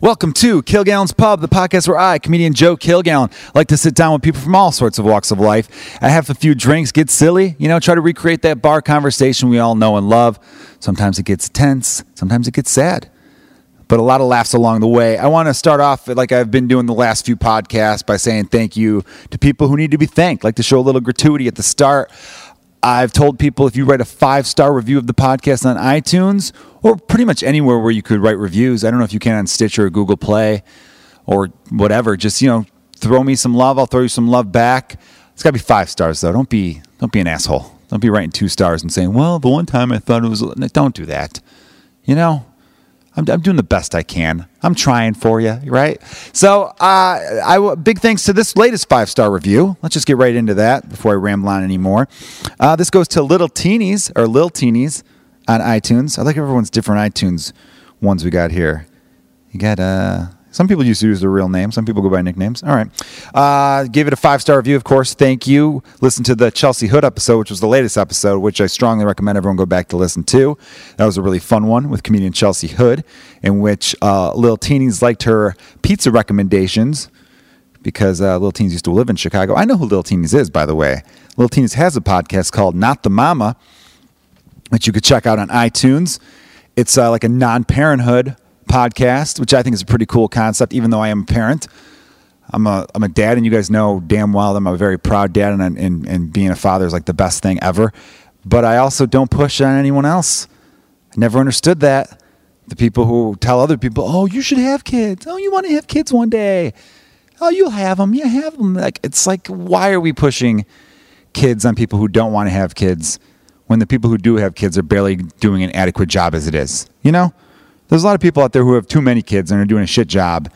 Welcome to Kilgallen's Pub, the podcast where I, comedian Joe Kilgallen, like to sit down with people from all sorts of walks of life. I have a few drinks, get silly, you know, try to recreate that bar conversation we all know and love. Sometimes it gets tense, sometimes it gets sad, but a lot of laughs along the way. I want to start off like I've been doing the last few podcasts by saying thank you to people who need to be thanked, like to show a little gratuity at the start. I've told people if you write a five star review of the podcast on iTunes or pretty much anywhere where you could write reviews, I don't know if you can on Stitcher or Google Play or whatever, just, you know, throw me some love. I'll throw you some love back. It's got to be five stars though. Don't be don't be an asshole. Don't be writing two stars and saying, "Well, the one time I thought it was." Don't do that. You know, I'm, I'm doing the best I can. I'm trying for you, right? So, uh, I big thanks to this latest five star review. Let's just get right into that before I ramble on anymore. Uh, this goes to Little Teenies or Lil Teenies on iTunes. I like everyone's different iTunes ones we got here. You got uh, some people used to use their real name. Some people go by nicknames. All right. Uh, gave it a five star review, of course. Thank you. Listen to the Chelsea Hood episode, which was the latest episode, which I strongly recommend everyone go back to listen to. That was a really fun one with comedian Chelsea Hood, in which uh, Lil Teenies liked her pizza recommendations because uh, Lil Teenies used to live in Chicago. I know who Lil Teenies is, by the way. Lil Teenies has a podcast called Not the Mama, which you could check out on iTunes. It's uh, like a non parenthood podcast, which I think is a pretty cool concept, even though I am a parent. I'm a, I'm a dad, and you guys know damn well that I'm a very proud dad, and, and, and being a father is like the best thing ever. But I also don't push on anyone else. I never understood that. The people who tell other people, oh, you should have kids. Oh, you want to have kids one day. Oh, you'll have them. You have them. Like, it's like, why are we pushing kids on people who don't want to have kids when the people who do have kids are barely doing an adequate job as it is? You know? There's a lot of people out there who have too many kids and are doing a shit job.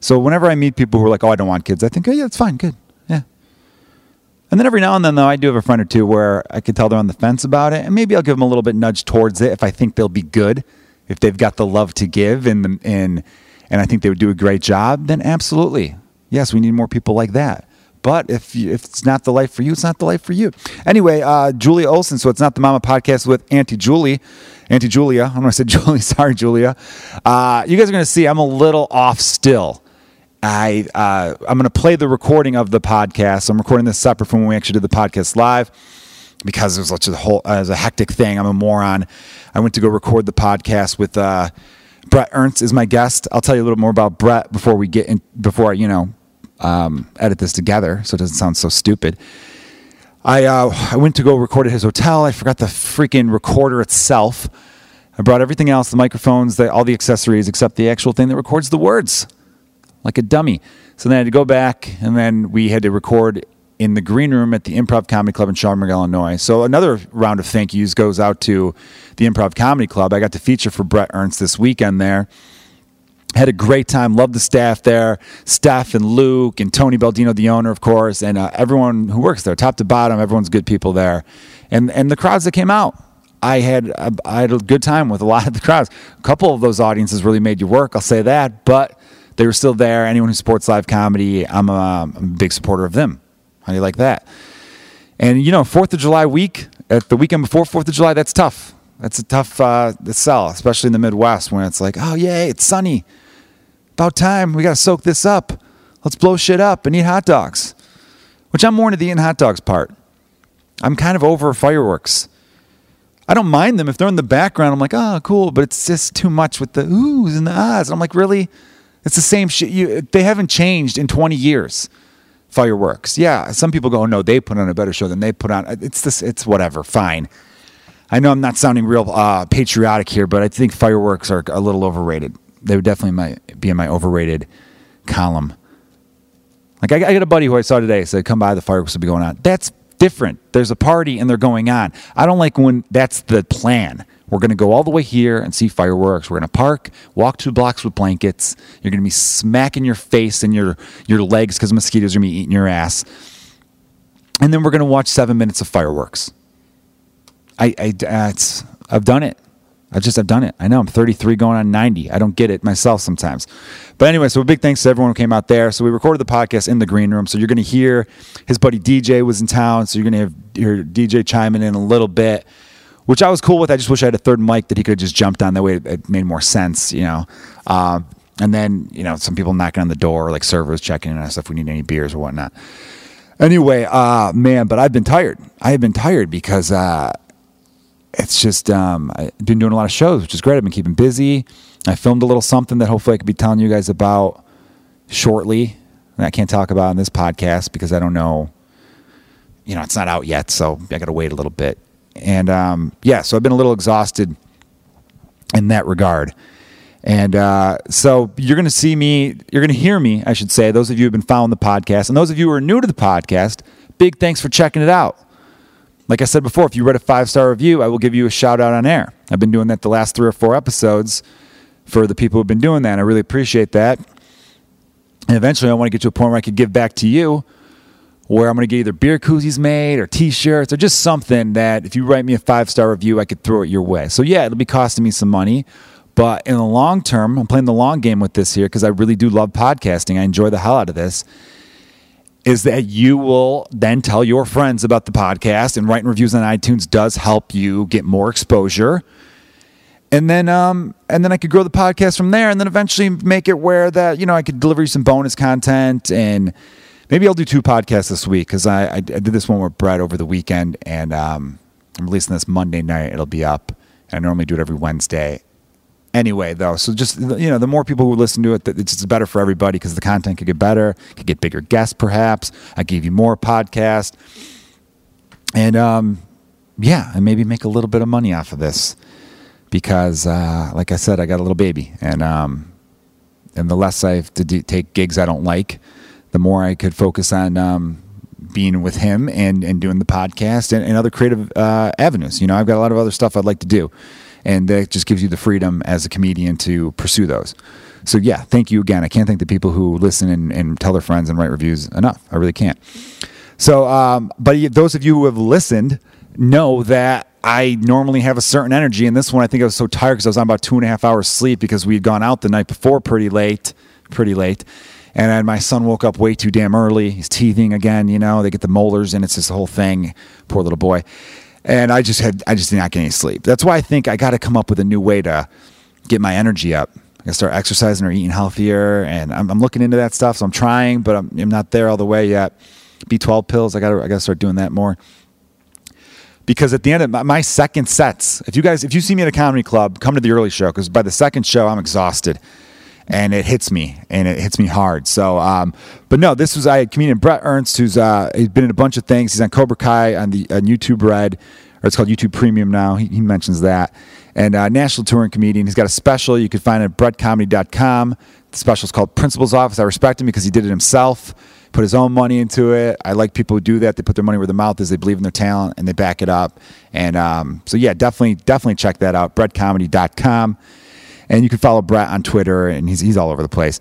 So whenever I meet people who are like, "Oh, I don't want kids," I think, "Oh, yeah, it's fine, good, yeah." And then every now and then, though, I do have a friend or two where I can tell they're on the fence about it, and maybe I'll give them a little bit nudge towards it if I think they'll be good, if they've got the love to give, and the, and and I think they would do a great job. Then absolutely, yes, we need more people like that. But if you, if it's not the life for you, it's not the life for you. Anyway, uh, Julia Olson. So it's not the Mama podcast with Auntie Julie, Auntie Julia. I don't know. I said Julie. Sorry, Julia. Uh, you guys are going to see I'm a little off still. I uh, I'm going to play the recording of the podcast. I'm recording this separate from when we actually did the podcast live because it was such a whole uh, as a hectic thing. I'm a moron. I went to go record the podcast with uh, Brett Ernst is my guest. I'll tell you a little more about Brett before we get in before I, you know um, edit this together so it doesn't sound so stupid. I uh, I went to go record at his hotel. I forgot the freaking recorder itself. I brought everything else, the microphones, the, all the accessories, except the actual thing that records the words, like a dummy. So then I had to go back, and then we had to record in the green room at the Improv Comedy Club in Schaumburg, Illinois. So another round of thank yous goes out to the Improv Comedy Club. I got to feature for Brett Ernst this weekend there had a great time. Loved the staff there, Steph and Luke and Tony Baldino, the owner, of course, and uh, everyone who works there, top to bottom. Everyone's good people there, and and the crowds that came out. I had a, I had a good time with a lot of the crowds. A couple of those audiences really made you work. I'll say that, but they were still there. Anyone who supports live comedy, I'm a, I'm a big supporter of them. How do you like that? And you know, Fourth of July week, at the weekend before Fourth of July, that's tough. That's a tough uh, sell, especially in the Midwest when it's like, oh yay, it's sunny. About time. We got to soak this up. Let's blow shit up and eat hot dogs. Which I'm more into the eating hot dogs part. I'm kind of over fireworks. I don't mind them if they're in the background. I'm like, oh, cool, but it's just too much with the oohs and the ahs. And I'm like, really? It's the same shit. You, they haven't changed in 20 years. Fireworks. Yeah, some people go, oh, no, they put on a better show than they put on. It's this. It's whatever. Fine. I know I'm not sounding real uh, patriotic here, but I think fireworks are a little overrated they would definitely might be in my overrated column. Like I, I got a buddy who I saw today said, "Come by, the fireworks will be going on." That's different. There's a party and they're going on. I don't like when that's the plan. We're going to go all the way here and see fireworks. We're going to park, walk two blocks with blankets. You're going to be smacking your face and your your legs because mosquitoes are going to be eating your ass. And then we're going to watch seven minutes of fireworks. I, I, it's, I've done it. I just have done it. I know I'm 33 going on 90. I don't get it myself sometimes. But anyway, so a big thanks to everyone who came out there. So we recorded the podcast in the green room. So you're going to hear his buddy DJ was in town. So you're going to hear DJ chiming in a little bit, which I was cool with. I just wish I had a third mic that he could have just jumped on. That way it made more sense, you know. Um, and then you know some people knocking on the door, like servers checking in on us if we need any beers or whatnot. Anyway, uh, man, but I've been tired. I have been tired because uh, it's just um, I've been doing a lot of shows, which is great. I've been keeping busy. I filmed a little something that hopefully I could be telling you guys about shortly. I can't talk about on this podcast because I don't know. You know, it's not out yet, so I got to wait a little bit. And um, yeah, so I've been a little exhausted in that regard. And uh, so you're going to see me, you're going to hear me, I should say, those of you who have been following the podcast. And those of you who are new to the podcast, big thanks for checking it out. Like I said before, if you read a five star review, I will give you a shout out on air. I've been doing that the last three or four episodes for the people who've been doing that. I really appreciate that. And eventually, I want to get to a point where I could give back to you, where I'm going to get either beer koozies made or t shirts or just something that if you write me a five star review, I could throw it your way. So, yeah, it'll be costing me some money. But in the long term, I'm playing the long game with this here because I really do love podcasting. I enjoy the hell out of this. Is that you will then tell your friends about the podcast and writing reviews on iTunes does help you get more exposure. And then, um, and then I could grow the podcast from there, and then eventually make it where that you know I could deliver you some bonus content, and maybe I'll do two podcasts this week because I, I, did this one with Brett over the weekend, and um, I'm releasing this Monday night. It'll be up. I normally do it every Wednesday, anyway though. So just you know the more people who listen to it it's better for everybody because the content could get better could get bigger guests perhaps. I give you more podcast and um, yeah and maybe make a little bit of money off of this because uh, like i said i got a little baby. And um, and the less i have to take gigs i don't like the more i could focus on um, being with him and and doing the podcast and, and other creative uh, avenues. You know i've got a lot of other stuff i'd like to do and that just gives you the freedom as a comedian to pursue those. So yeah, thank you again. I can't thank the people who listen and, and tell their friends and write reviews enough. I really can't. So, um, but those of you who have listened know that I normally have a certain energy. And this one, I think I was so tired because I was on about two and a half hours sleep because we had gone out the night before pretty late, pretty late. And then my son woke up way too damn early. He's teething again, you know, they get the molars and it's this whole thing. Poor little boy and I just had I just did not get any sleep. That's why I think I got to come up with a new way to get my energy up. I start exercising or eating healthier, and I'm, I'm, looking into that stuff. So I'm trying, but I'm, I'm not there all the way yet. B12 pills, I got to I got to start doing that more. Because at the end of my, my second sets, if you guys if you see me at a comedy club, come to the early show because by the second show I'm exhausted and it hits me and it hits me hard. So, um, but no, this was I had comedian Brett Ernst, who's uh, he's been in a bunch of things. He's on Cobra Kai on the on YouTube Red, or it's called YouTube Premium now. He, he mentions that, and uh, national touring comedian. He's got a special you can find it at brettcomedy.com. The special is called Principal's Office. I respect him because he did it himself. Put his own money into it. I like people who do that. They put their money where their mouth is. They believe in their talent and they back it up. And um, so, yeah, definitely, definitely check that out. brettcomedy.com. And you can follow Brett on Twitter, and he's he's all over the place.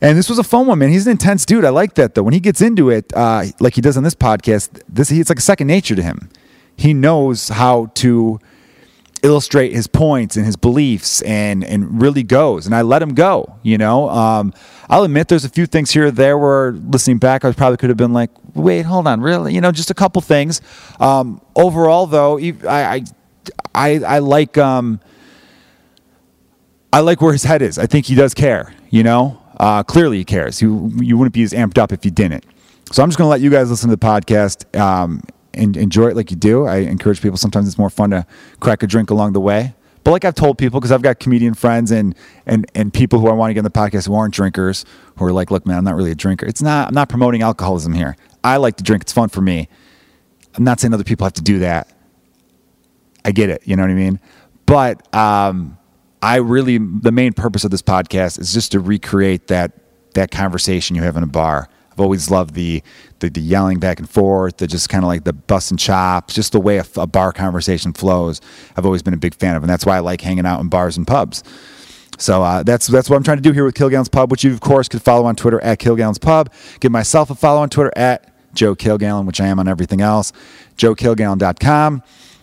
And this was a fun one, man. He's an intense dude. I like that though. When he gets into it, uh, like he does on this podcast, this it's like a second nature to him. He knows how to illustrate his points and his beliefs, and and really goes. And I let him go. You know, um, I'll admit there's a few things here or there where listening back, I probably could have been like, wait, hold on, really? You know, just a couple things. Um, overall, though, I I I, I like. Um, I like where his head is. I think he does care. You know, uh, clearly he cares. You you wouldn't be as amped up if you didn't. So I'm just going to let you guys listen to the podcast um, and enjoy it like you do. I encourage people. Sometimes it's more fun to crack a drink along the way. But like I've told people, because I've got comedian friends and and and people who I want to get on the podcast who aren't drinkers, who are like, look, man, I'm not really a drinker. It's not. I'm not promoting alcoholism here. I like to drink. It's fun for me. I'm not saying other people have to do that. I get it. You know what I mean? But um, I really the main purpose of this podcast is just to recreate that that conversation you have in a bar. I've always loved the the, the yelling back and forth, the just kind of like the bust and chops, just the way a, a, bar conversation flows. I've always been a big fan of, and that's why I like hanging out in bars and pubs. So uh, that's that's what I'm trying to do here with Kilgallen's Pub, which you of course could follow on Twitter at Kilgallen's Pub. Give myself a follow on Twitter at Joe Kilgallen, which I am on everything else. JoeKilgallen.com.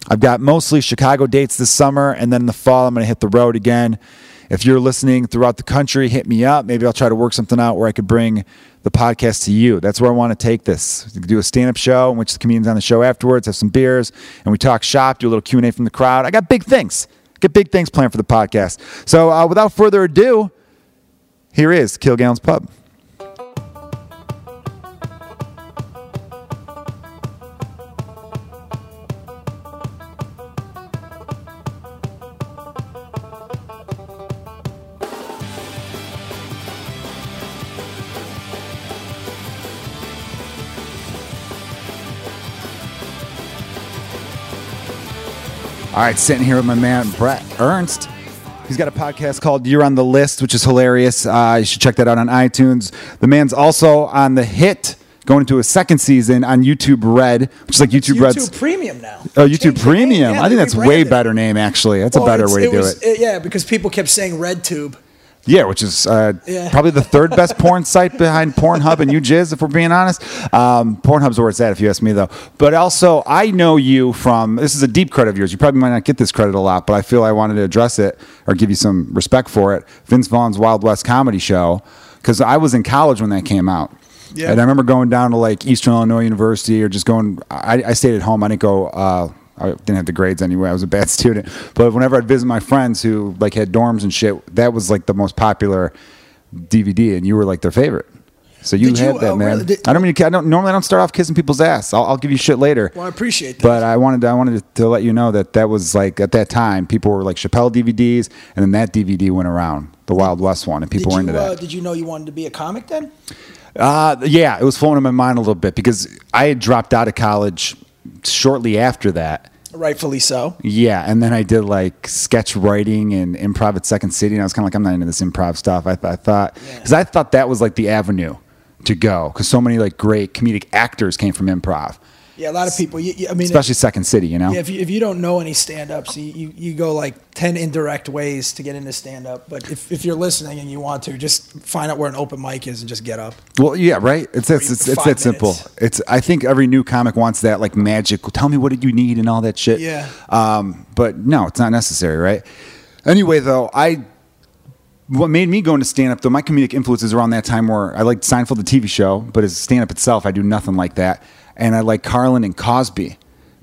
I've got mostly Chicago dates this summer, and then in the fall, I'm going to hit the road again. If you're listening throughout the country, hit me up. Maybe I'll try to work something out where I could bring the podcast to you. That's where I want to take this. Do a stand-up show in which the comedians on the show afterwards have some beers and we talk shop, do a little Q&A from the crowd. I got big things. Get big things planned for the podcast. So uh, without further ado, Here is Kilgallen's Pub. All right, sitting here with my man Brett Ernst. He's got a podcast called You're on the List, which is hilarious. Uh, you should check that out on iTunes. The man's also on the hit, going into a second season on YouTube Red, which is like YouTube, YouTube Red's. Premium now. Oh, YouTube name. Premium. Yeah, I think that's way better name, actually. That's a better way to do was- it. Yeah, because people kept saying RedTube. Yeah, which is uh, Yeah. probably the third best porn site behind Pornhub and YouJizz, if we're being honest. Um, Pornhub's where it's at, if you ask me, though. But also, I know you from this is a deep credit of yours. You probably might not get this credit a lot, but I feel I wanted to address it or give you some respect for it. Vince Vaughn's Wild West Comedy Show, because I was in college when that came out. Yeah. And I remember going down to like Eastern Illinois University or just going, I, I stayed at home. I didn't go, uh, I didn't have the grades anyway. I was a bad student. But whenever I'd visit my friends who like had dorms and shit, that was like the most popular DVD, and you were like their favorite. So you Did you, had that, uh, man. really? Did- I don't mean to, I don't normally I don't start off kissing people's ass. I'll, I'll give you shit later. Well, I appreciate that. But I wanted to, I wanted to, to let you know that that was like at that time people were like Chappelle DVDs, and then that DVD went around, the Wild West one, and people did were you, into that. uh, did you know you wanted to be a comic then? Uh, yeah, it was flowing in my mind a little bit because I had dropped out of college shortly after that. Rightfully so. Yeah, and then I did like sketch writing and improv at Second City, and I was kind of like, I'm not into this improv stuff. I, I thought because I thought that was like the avenue to go because so many like great comedic actors came from improv, Yeah, a lot of people. You, you- I mean, especially Second City. You know, yeah, if you, if you don't know any stand-ups, you, you, you go like 10 indirect ways to get into stand-up. But if, if you're listening and you want to, just find out where an open mic is and just get up. Well, yeah, right. It's it's it's, it's that simple. It's I think every new comic wants that like magic. Tell me what did you need and all that shit. Yeah. Um, but no, it's not necessary, right? Anyway, though, I what made me go into stand up though my comedic influences around that time were I liked Seinfeld the TV show, but as stand up itself, I do nothing like that, and I like Carlin and Cosby.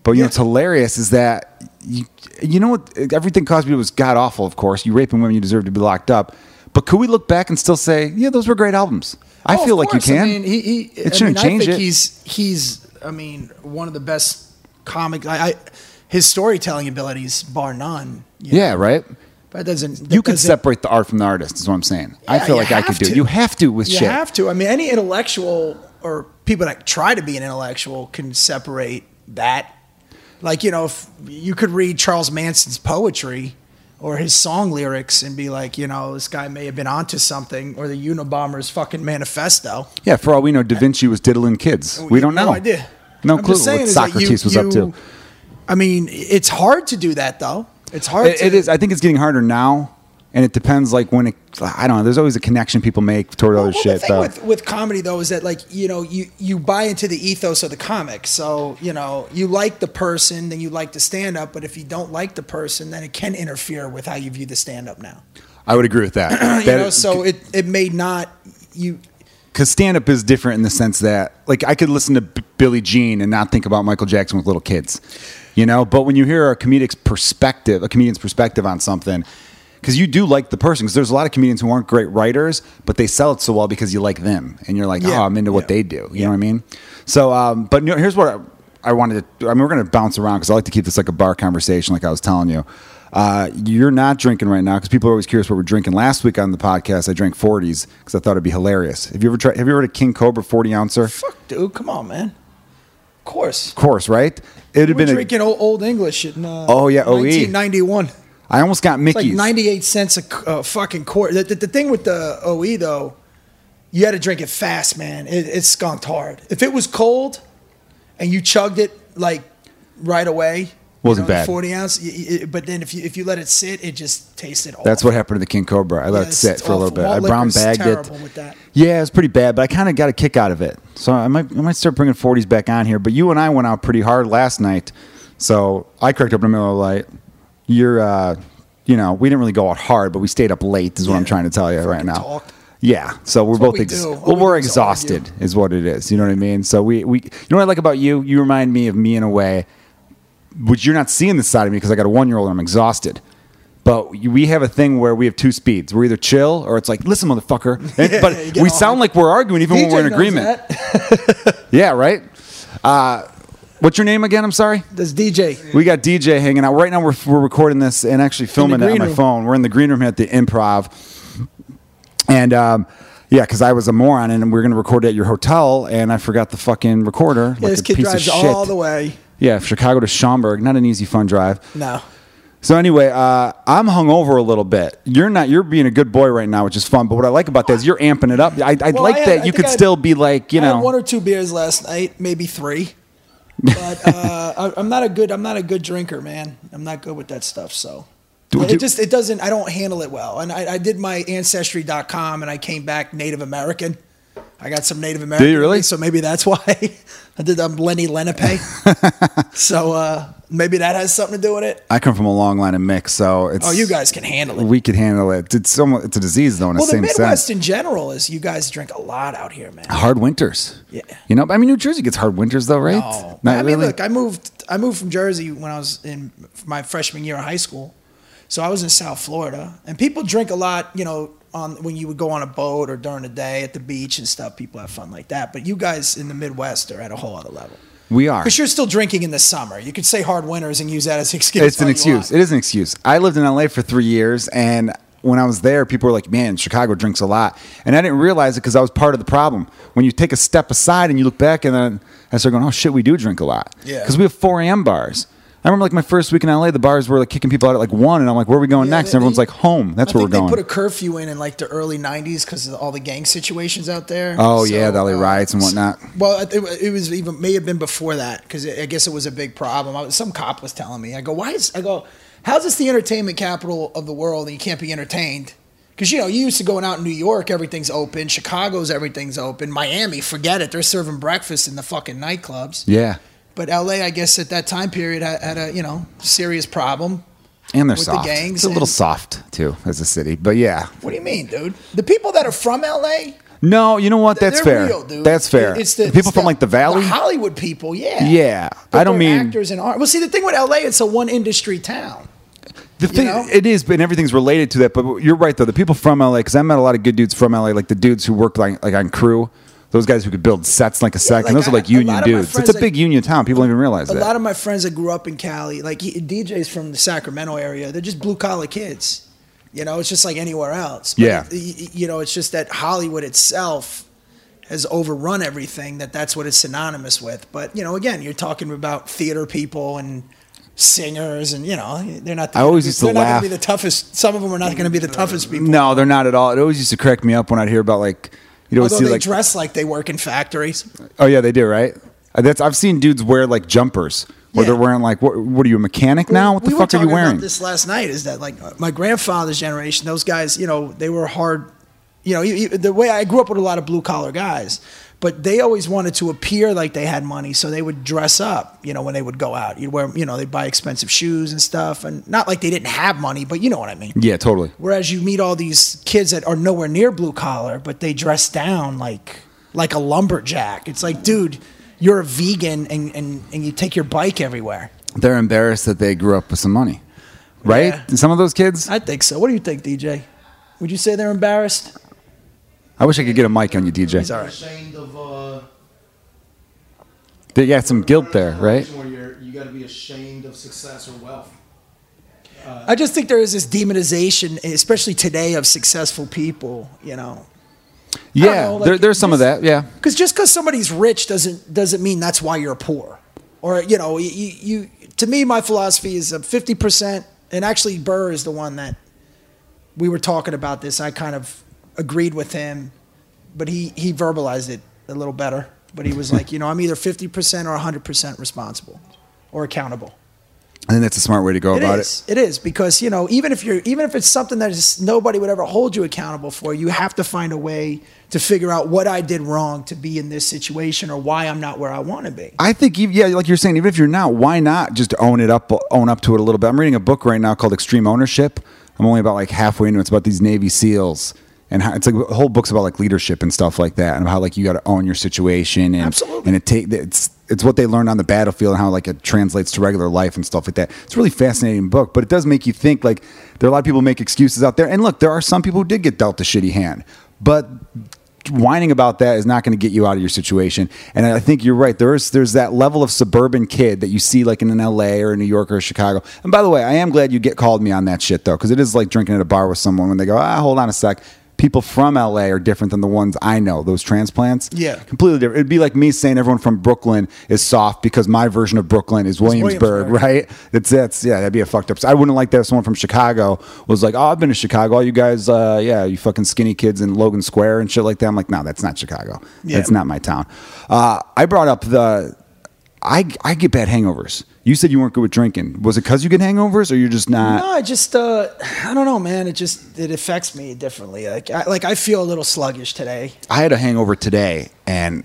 But you know Yeah. what's hilarious is that you, you know what everything Cosby was god awful. Of course, you raping women, you deserve to be locked up. But could we look back and still say, yeah, those were great albums? I Oh, feel like you can. I mean, he, he, It I shouldn't mean, change I think it. He's he's. I mean, one of the best comic. I, I his storytelling abilities, bar none. yeah, know. right. But doesn't. that You can doesn't- separate the art from the artist. Is what I'm saying. I feel like I could do. it. to. You have to with You shit. have to. I mean, any intellectual or people that try to be an intellectual can separate that. Like you know, if you could read Charles Manson's poetry or his song lyrics and be like, you know, this guy may have been onto something, or the Unabomber's fucking manifesto. Yeah, for all we know, Da Vinci was diddling kids. Oh, we don't know. No idea. No I'm clue what Socrates you- was up to. I mean, it's hard to do that though. It's hard. It- to, it is. I think it's getting harder now, and it depends. Like when it, I don't know. There's always a connection people make toward other Well, shit. The thing with, with comedy though is that like you know you you buy into the ethos of the comic. So you know you like the person, then you like the stand up. But if you don't like the person, then it can interfere with how you view the stand up now. I would agree with that. you know, so it it may not you. because stand up is different in the sense that like I could listen to B- Billie Jean and not think about Michael Jackson with little kids, you know. But when you hear a comedic's perspective, a comedian's perspective on something, because you do like the person. Because there's a lot of comedians who aren't great writers, but they sell it so well because you like them, and you're like, Yeah. oh, I'm into what Yeah. they do. You know what I mean? So, um, but you know, here's what I, I wanted to. I mean, we're going to bounce around because I like to keep this like a bar conversation, like I was telling you. Uh, you're not drinking right now because people are always curious what we're drinking. Last week on the podcast, I drank 40s because I thought it'd be hilarious. Have you ever tried? Have you ever heard of King Cobra 40 ouncer? Fuck, dude, come on, man. Of course. Of course, right? It'd have We're been. A, drinking old, old English in uh, Oh, yeah, OE. 1991. I almost got It's like 98 cents a uh, fucking quart. The, the, the thing with the OE though, you had to drink it fast, man. It, it skunked hard. If it was cold and you chugged it like right away, Wasn't you know, bad. 40 ounce. y- but then if you if you let it sit, it just tasted awful. That's what happened to the King Cobra. I let Yeah, it sit for a little awful. bit. I brown bagged it. terrible with that. Yeah, it's pretty bad, but I kind of got a kick out of it. So I might, I might start bringing 40s back on here. But you and I went out pretty hard last night. So I cracked up in the middle of the night. You're, uh, you know, we didn't really go out hard, but we stayed up late, is what I'm trying to tell you right now. talked. Yeah, so we're what both we ex- well, we we're exhausted, argue. is what it is. You know what I mean? So we, we, you know what I like about you? You remind me of me in a way, which you're not seeing this side of me because I got a one year old and I'm exhausted. But we have a thing where we have two speeds. We're either chill or it's like, listen, motherfucker. Yeah, but we sound like we're arguing even when we're in agreement. Yeah, right. Uh, what's your name again? I'm sorry. This DJ. We got DJ hanging out right now. We're, we're recording this and actually filming it on my room. phone. We're in the green room here at the Improv, and um, yeah, because I was a moron and we going to record at your hotel, and I forgot the fucking recorder. Yeah, like this a kid piece of drives shit. all the way. Yeah, Chicago to Schaumburg, not an easy fun drive. No. So anyway, uh, I'm hungover a little bit. You're not. You're being a good boy right now, which is fun. But what I like about that is you're amping it up. I, I'd Well, like I had- that I you think could I had- still be like, you I had know, one or two beers last night, maybe three. But uh, I, I'm not a good. I'm not a good drinker, man. I'm not good with that stuff. So Do- it do- just it doesn't. I don't handle it well. And I, I did my ancestry.com, and I came back Native American. I got some Native American. Do you really? So maybe that's why I did um, Lenni Lenape. so uh, maybe that has something to do with it. I come from a long line of mix, so it's. Oh, you guys can handle it. We could handle it. It's somewhat. It's a disease though, in well, the the same Midwest sense. in general is you guys drink a lot out here, man. Hard winters. Yeah. You know, I mean, New Jersey gets hard winters though, right? No, Not I mean, really. look, I moved. I moved from Jersey when I was in my freshman year of high school, so I was in South Florida, and people drink a lot. You know, on when you would go on a boat or during the day at the beach and stuff. People have fun like that. But you guys in the Midwest are at a whole other level we are. because you're still drinking in the summer. You could say hard winters and use that as an excuse. It's an excuse. It is an excuse. I lived in LA for three years, and when I was there, people were like, "Man, Chicago drinks a lot," and I didn't realize it because I was part of the problem. When you take a step aside and you look back, and then I start going, "Oh shit, we do drink a lot." Yeah. Because we have 4 a.m. bars. I remember like my first week in LA, the bars were like kicking people out at like one, and I'm like, "Where are we going Yeah, next?" they- And everyone's they- like, "Home." That's I where we're going. they put a curfew in in like the early '90s because of all the gang situations out there. oh yeah, the LA uh, riots and whatnot. Well, it, it was even may have been before that because I guess it was a big problem. I was, some cop was telling me. I go, why is I go, how's this the entertainment capital of the world and you can't be entertained? Because you know you used to going out in New York, everything's open. Chicago's everything's open. Miami, forget it. They're serving breakfast in the fucking nightclubs. Yeah, But LA, I guess at that time period had, had a you know serious problem. and they're With the soft. gangs it's a little and- soft too as a city, but yeah. What do you mean, dude? The people that are from LA, No, you know what? That's fair. real, dude. That's fair. It's the people it's from like the valley. Hollywood people. Yeah, Yeah, But I don't mean actors and art. Well, see, the thing with LA, it's a one industry town. the thing. know? It is, but everything's related to that. But you're right though. The people from LA, because I met a lot of good dudes from LA, like the dudes who worked like like on crew. Those guys who could build sets like a second. like those are like union lot of my dudes. friends, It's a big like- union town. People don't even realize A that. A lot of my friends that grew up in Cali, like he- DJs from the Sacramento area, they're just blue collar kids. You know, it's just like anywhere else. But Yeah. it- you know, it's just that Hollywood itself has overrun everything. That that's what it's synonymous with. But you know, again, you're talking about theater people and singers, and you know, they're not. I always used to laugh. be the toughest. Some of them are not going to be the toughest people. no, they're not at all. It always used to crack me up when I'd hear about like you know Although see they like dress like they work in factories. oh yeah they do right. Uh, That's I've seen dudes wear like jumpers where Yeah. they're wearing like what? What are you a mechanic now? What the we fuck are you wearing? About this last night is that like my grandfather's generation, those guys, you know, they were hard. You know, the way I grew up with a lot of blue collar guys, but they always wanted to appear like they had money, so they would dress up. You know, when they would go out, you'd wear, you know, they'd buy expensive shoes and stuff, and not like they didn't have money, but you know what I mean. Yeah, totally. Whereas you meet all these kids that are nowhere near blue collar, but they dress down like like a lumberjack. It's like, dude, you're a vegan and, and, and you take your bike everywhere. They're embarrassed that they grew up with some money, right? Yeah. Some of those kids. I think so. What do you think, DJ? Would you say they're embarrassed? I wish I could get a mic on you, DJ. He's all right. ashamed of uh, They got some guilt there, right? Where you're, got to be ashamed of success or wealth. I just think there is this demonization, especially today, of successful people. You know, Yeah, know, like, there, there's some of that. Yeah, because just because somebody's rich doesn't doesn't mean that's why you're poor, or you know, you, you to me, my philosophy is a fifty percent, and actually Burr is the one that we were talking about this. I kind of agreed with him, but he he verbalized it a little better. But he was like, you know, I'm either fifty percent or hundred percent responsible or accountable. I think that's a smart way to go It about is. It is because you know even if you're even if it's something that is nobody would ever hold you accountable for, you have to find a way to figure out what I did wrong to be in this situation or why I'm not where I want to be. I think, yeah, like you're saying, even if you're not, why not just own it up, own up to it a little bit? I'm reading a book right now called Extreme Ownership. I'm only about like halfway into it. It's about these Navy SEALs and how it's like whole book's about like leadership and stuff like that, and how like you got to own your situation and Absolutely. and it take it's it's what they learned on the battlefield and how like it translates to regular life and stuff like that. It's a really fascinating book, but it does make you think like there are a lot of people make excuses out there, and look, there are some people who did get dealt a shitty hand, but whining about that is not going to get you out of your situation. And I think you're right. There's there's that level of suburban kid that you see like in an LA or a New York or Chicago. And by the way, I am glad you get called me on that shit though, because it is like drinking at a bar with someone when they go, ah, hold on a sec. People from LA are different than the ones I know. Those transplants, Yeah. completely different. It'd be like me saying everyone from Brooklyn is soft because my version of Brooklyn is Williamsburg, Williamsburg. right? It's that's yeah, that'd be a fucked up. I wouldn't like that if someone from Chicago was like, "Oh, I've been to Chicago. All you guys, uh, yeah, you fucking skinny kids in Logan Square and shit like that." I'm like, no, that's not Chicago. Yeah. That's not my town. Uh, I brought up the, I I get bad hangovers. You said you weren't good with drinking. Was it because you get hangovers, or you're just not? No, I just uh, I don't know, man. It just it affects me differently. Like I, like I feel a little sluggish today. I had a hangover today, and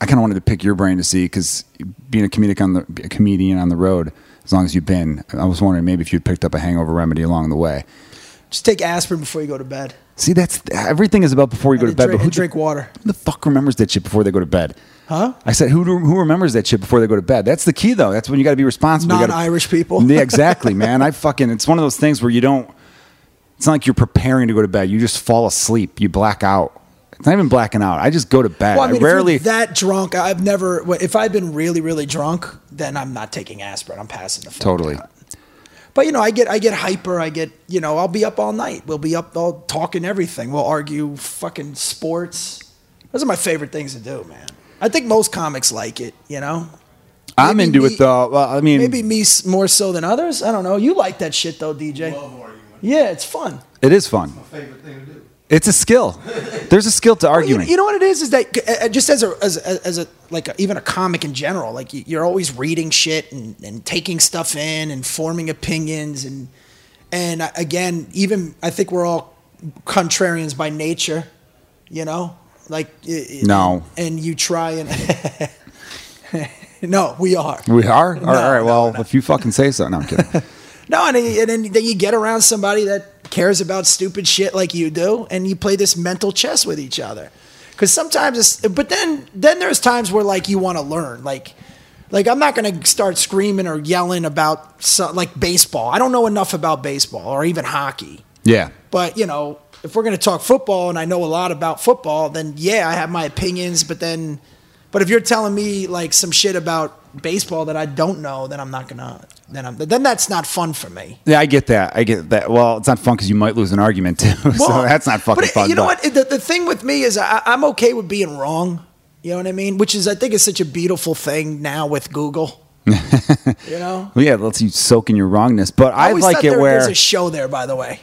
I kind of wanted to pick your brain to see because being a comedic on the a comedian on the road, as long as you've been, I was wondering maybe if you'd picked up a hangover remedy along the way. Just take aspirin before you go to bed. See, that's everything is about before you go to bed. drink, but who, drink water. who the fuck remembers that shit before they go to bed? Huh? I said, who who remembers that shit before they go to bed? That's the key, though. That's when you got to be responsible. You gotta- Non-Irish people. Yeah, exactly, man. I fucking. It's one of those things where you don't. It's not like you're preparing to go to bed. You just fall asleep. You black out. It's not even blacking out. I just go to bed. Well, I mean, if rarely. you're that drunk, I've never. If I've been really, really drunk, then I'm not taking aspirin. I'm passing the fuck Totally. out. But you know, I get I get hyper. I get you know, I'll be up all night. We'll be up all talking everything. We'll argue fucking sports. Those are my favorite things to do, man. I think most comics like it. You know, I'm maybe into me- it though. Well, I mean, maybe me more so than others. I don't know. You like that shit though, DJ? Love. Yeah, it's fun. it is fun. My favorite thing to do. It's a skill. There's a skill to Well, you, arguing. you know what it is is that uh, uh, just as a as a, as a like a, even a comic in general, like you- you're always reading shit and, and taking stuff in and forming opinions and and again, even I think we're all contrarians by nature, you know, like No. and you try and no, we are. we are. all No, right. no, Well, if you fucking say so. No, I'm kidding. No, and, and then, then you get around somebody that cares about stupid shit like you do, and you play this mental chess with each other. Because sometimes, it's, but then then there's times where like you want to learn, like. Like I'm not gonna start screaming or yelling about so, like baseball. I don't know enough about baseball or even hockey. yeah. But you know, if we're gonna talk football and I know a lot about football, then yeah, I have my opinions. But then, but if you're telling me like some shit about baseball that I don't know, then I'm not gonna. Then I'm then that's not fun for me. Yeah, I get that. I get that. Well, it's not fun because you might lose an argument too. so Well, that's not fucking but fun. You know but- what? The, the thing with me is I, I'm okay with being wrong. You know what I mean? Which is I think is such a beautiful thing now with Google. you know, Well, yeah, it lets you soak in your wrongness. But I, always like it where there's a show there, by the way,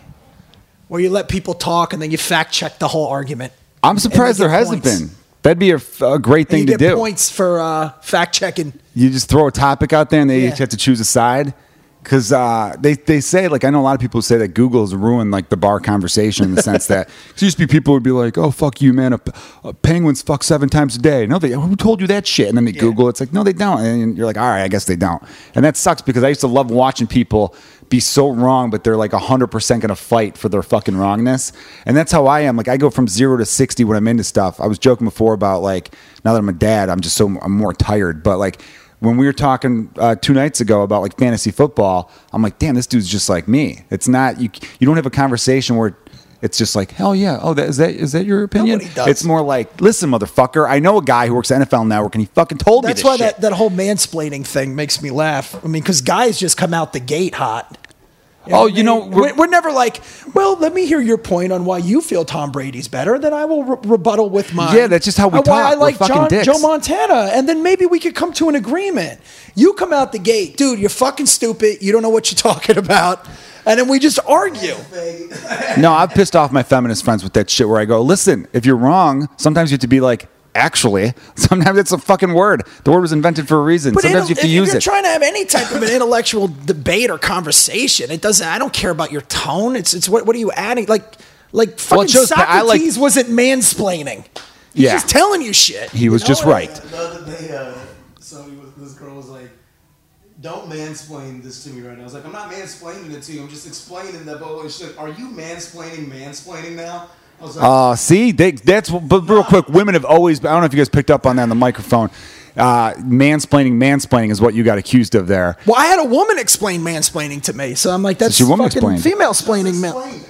where you let people talk and then you fact check the whole argument. I'm surprised there hasn't points. been. That'd be a great And thing you to get do. points for uh, fact checking. You just throw a topic out there and they Yeah. each have to choose a side. Because uh, they, they say, like, I know a lot of people say that Google has ruined, like, the bar conversation in the sense that 'cause used to be people would be like, oh, fuck you, man. A, a penguins fuck seven times a day. No, they, who told you that shit? And then they Yeah. Google, it's like, no, they don't. And you're like, all right, I guess they don't. And that sucks because I used to love watching people be so wrong, but they're like 100% going to fight for their fucking wrongness. And that's how I am. Like, I go from zero to 60 when I'm into stuff. I was joking before about, like, now that I'm a dad, I'm just so, I'm more tired. But, like, when we were talking uh, two nights ago about like fantasy football, I'm like, damn, this dude's just like me. It's not you. You don't have a conversation where it's just like, hell yeah, oh, that is that is that your opinion? It's more like, listen, motherfucker, I know a guy who works at NFL Network, and he fucking told That's me why shit. that, that whole mansplaining thing makes me laugh. I mean, because guys just come out the gate hot. Oh, you know, oh, we're, we're- we're never like, well, let me hear your point on why you feel Tom Brady's better. Then I will re- rebuttal with mine. Yeah, that's just how we And why talk. I like fucking John, dicks. Joe Montana, and then maybe we could come to an agreement. You come out the gate, dude. You're fucking stupid. You don't know what you're talking about, and then we just argue. no, I've pissed off my feminist friends with that shit where I go, listen, if you're wrong, sometimes you have to be like, actually. Sometimes it's a fucking word. The word was invented for a reason. But sometimes intel- you have to if use you're it. trying to have any type of an intellectual debate or conversation, it doesn't. I don't care about your tone. It's it's what what are you adding? Like like fucking it shows that I like- Socrates wasn't mansplaining. He's Yeah. just telling you shit. He was you know? just right. The other day, uh, somebody was, this girl was like, "Don't mansplain this to me right now." I was like, "I'm not mansplaining it to you. I'm just explaining that." But shit, are you mansplaining mansplaining now? Uh, see, they, that's but real quick. Women have always. I don't know if you guys picked up on that on the microphone. Uh, mansplaining, mansplaining is what you got accused of there. Well, I had a woman explain mansplaining to me, so I'm like, that's your woman fucking explained. female explaining. Man. Explain it.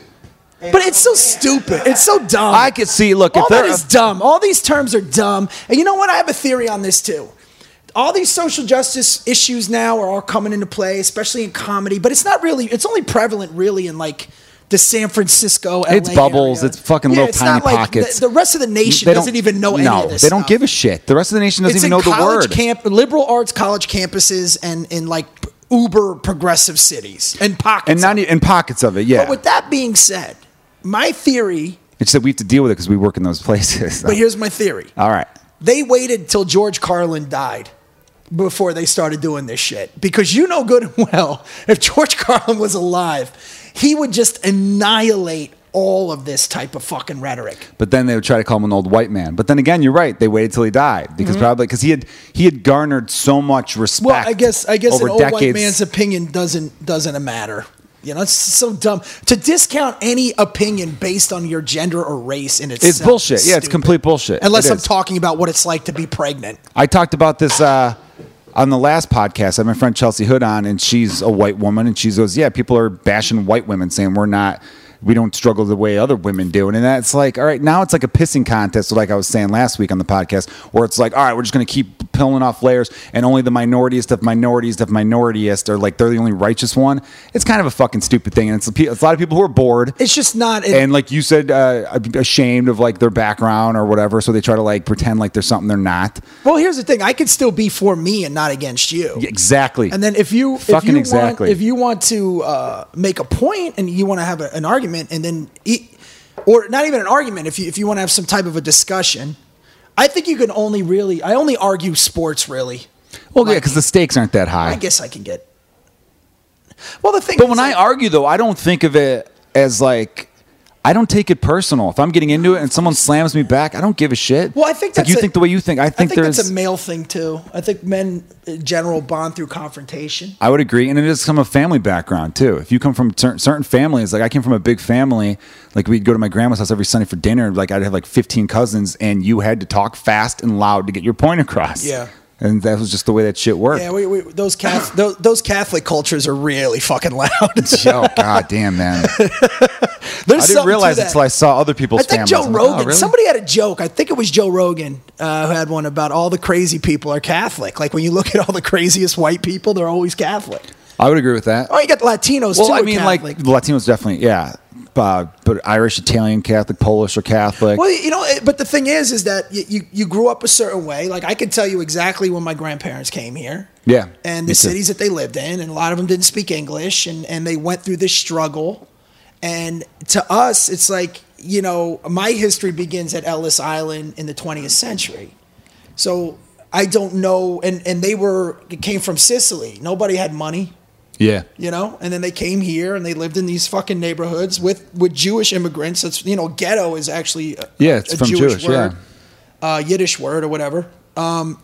And But it's so stupid. It's so dumb. I could see. Look, All if that dumb. All these terms are dumb. And you know what? I have a theory on this too. All these social justice issues now are all coming into play, especially in comedy. But it's not really. It's only prevalent really in like the San Francisco. LA It's bubbles, area. it's fucking Yeah, little it's tiny not like pockets. The, the rest of the nation doesn't even know any no, of this. they don't stuff. give a shit. The rest of the nation doesn't It's even know the word. camp, liberal arts college campuses, and in like uber progressive cities and pockets. and not in pockets of it. Yeah, But with that being said, my theory. it's that we have to deal with it because we work in those places. But here's my theory. All right. They waited till George Carlin died before they started doing this shit. Because you know good and well, if George Carlin was alive, he would just annihilate all of this type of fucking rhetoric. But then they would try to call him an old white man. But then again, you're right. They waited till he died because probably because he had he had garnered so much respect. Mm-hmm. Well, I guess I guess an old white man's opinion doesn't doesn't matter. You know, it's so dumb to discount any opinion based on your gender or race in itself. It's bullshit. Yeah, it's complete bullshit. Unless It I'm is. talking about what it's like to be pregnant. I talked about this uh, on the last podcast. I had my friend Chelsea Hood on, and she's a white woman, and she goes, "Yeah, people are bashing white women, saying we're not." We don't struggle the way other women do, and that's like, all right, now it's like a pissing contest, like I was saying last week on the podcast, where it's like, all right, we're just going to keep peeling off layers, and only the minorities of minorities of minorities are like they're the only righteous one. It's kind of a fucking stupid thing, and it's, it's a lot of people who are bored, It's just not. It, and like you said, uh, ashamed of like their background or whatever, so they try to like pretend like there's something they're not. well, here's the thing: I could still be for me and not against you. Exactly. And then if you Fucking if you exactly. want, if you want to uh, make a point and you want to have a, an argument and then e- or not even an argument if you if you want to have some type of a discussion, I think you can only really I only argue sports really. Well, yeah, because the stakes aren't that high. I guess I can get. Well, the thing. but when I argue, though, I don't think of it as like I don't take it personal. If I'm getting into it and someone slams me back, I don't give a shit. Well, I think It's like that's you a- think the way you think. I think, I think there's. that's a male thing too. I think men in general bond through confrontation. I would agree, and it is from a family background too. If you come from cer- certain families, like I came from a big family, like we'd go to my grandma's house every Sunday for dinner. Like I'd have like 15 cousins, and you had to talk fast and loud to get your point across. Yeah. And that was just the way that shit worked. Yeah, we, we, those Catholic those, those Catholic cultures are really fucking loud. oh god damn man! I didn't realize it until I saw other people's I think families. Joe I'm like, Rogan. oh, really? Somebody had a joke. I think it was Joe Rogan uh, who had one about all the crazy people are Catholic. Like when you look at all the craziest white people, they're always Catholic. I would agree with that. Oh, you got the Latinos well, too. I are mean, Catholic. like Latinos definitely, yeah, uh, but Irish, Italian, Catholic, Polish, or Catholic. Well, you know, it- but the thing is, is that you, you, you grew up a certain way. Like I can tell you exactly when my grandparents came here. Yeah, And the cities that they lived in, and a lot of them didn't speak English, and, and they went through this struggle. And to us, it's like, you know, my history begins at Ellis Island in the 20th century. So I don't know. And, and they were, it came from Sicily. Nobody had money yeah, you know and then they came here and they lived in these fucking neighborhoods with with jewish immigrants. That's you know ghetto is actually a, Yeah, it's a from jewish, Jewish, word uh, yiddish word or whatever. Um,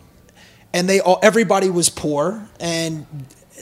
and they all everybody was poor and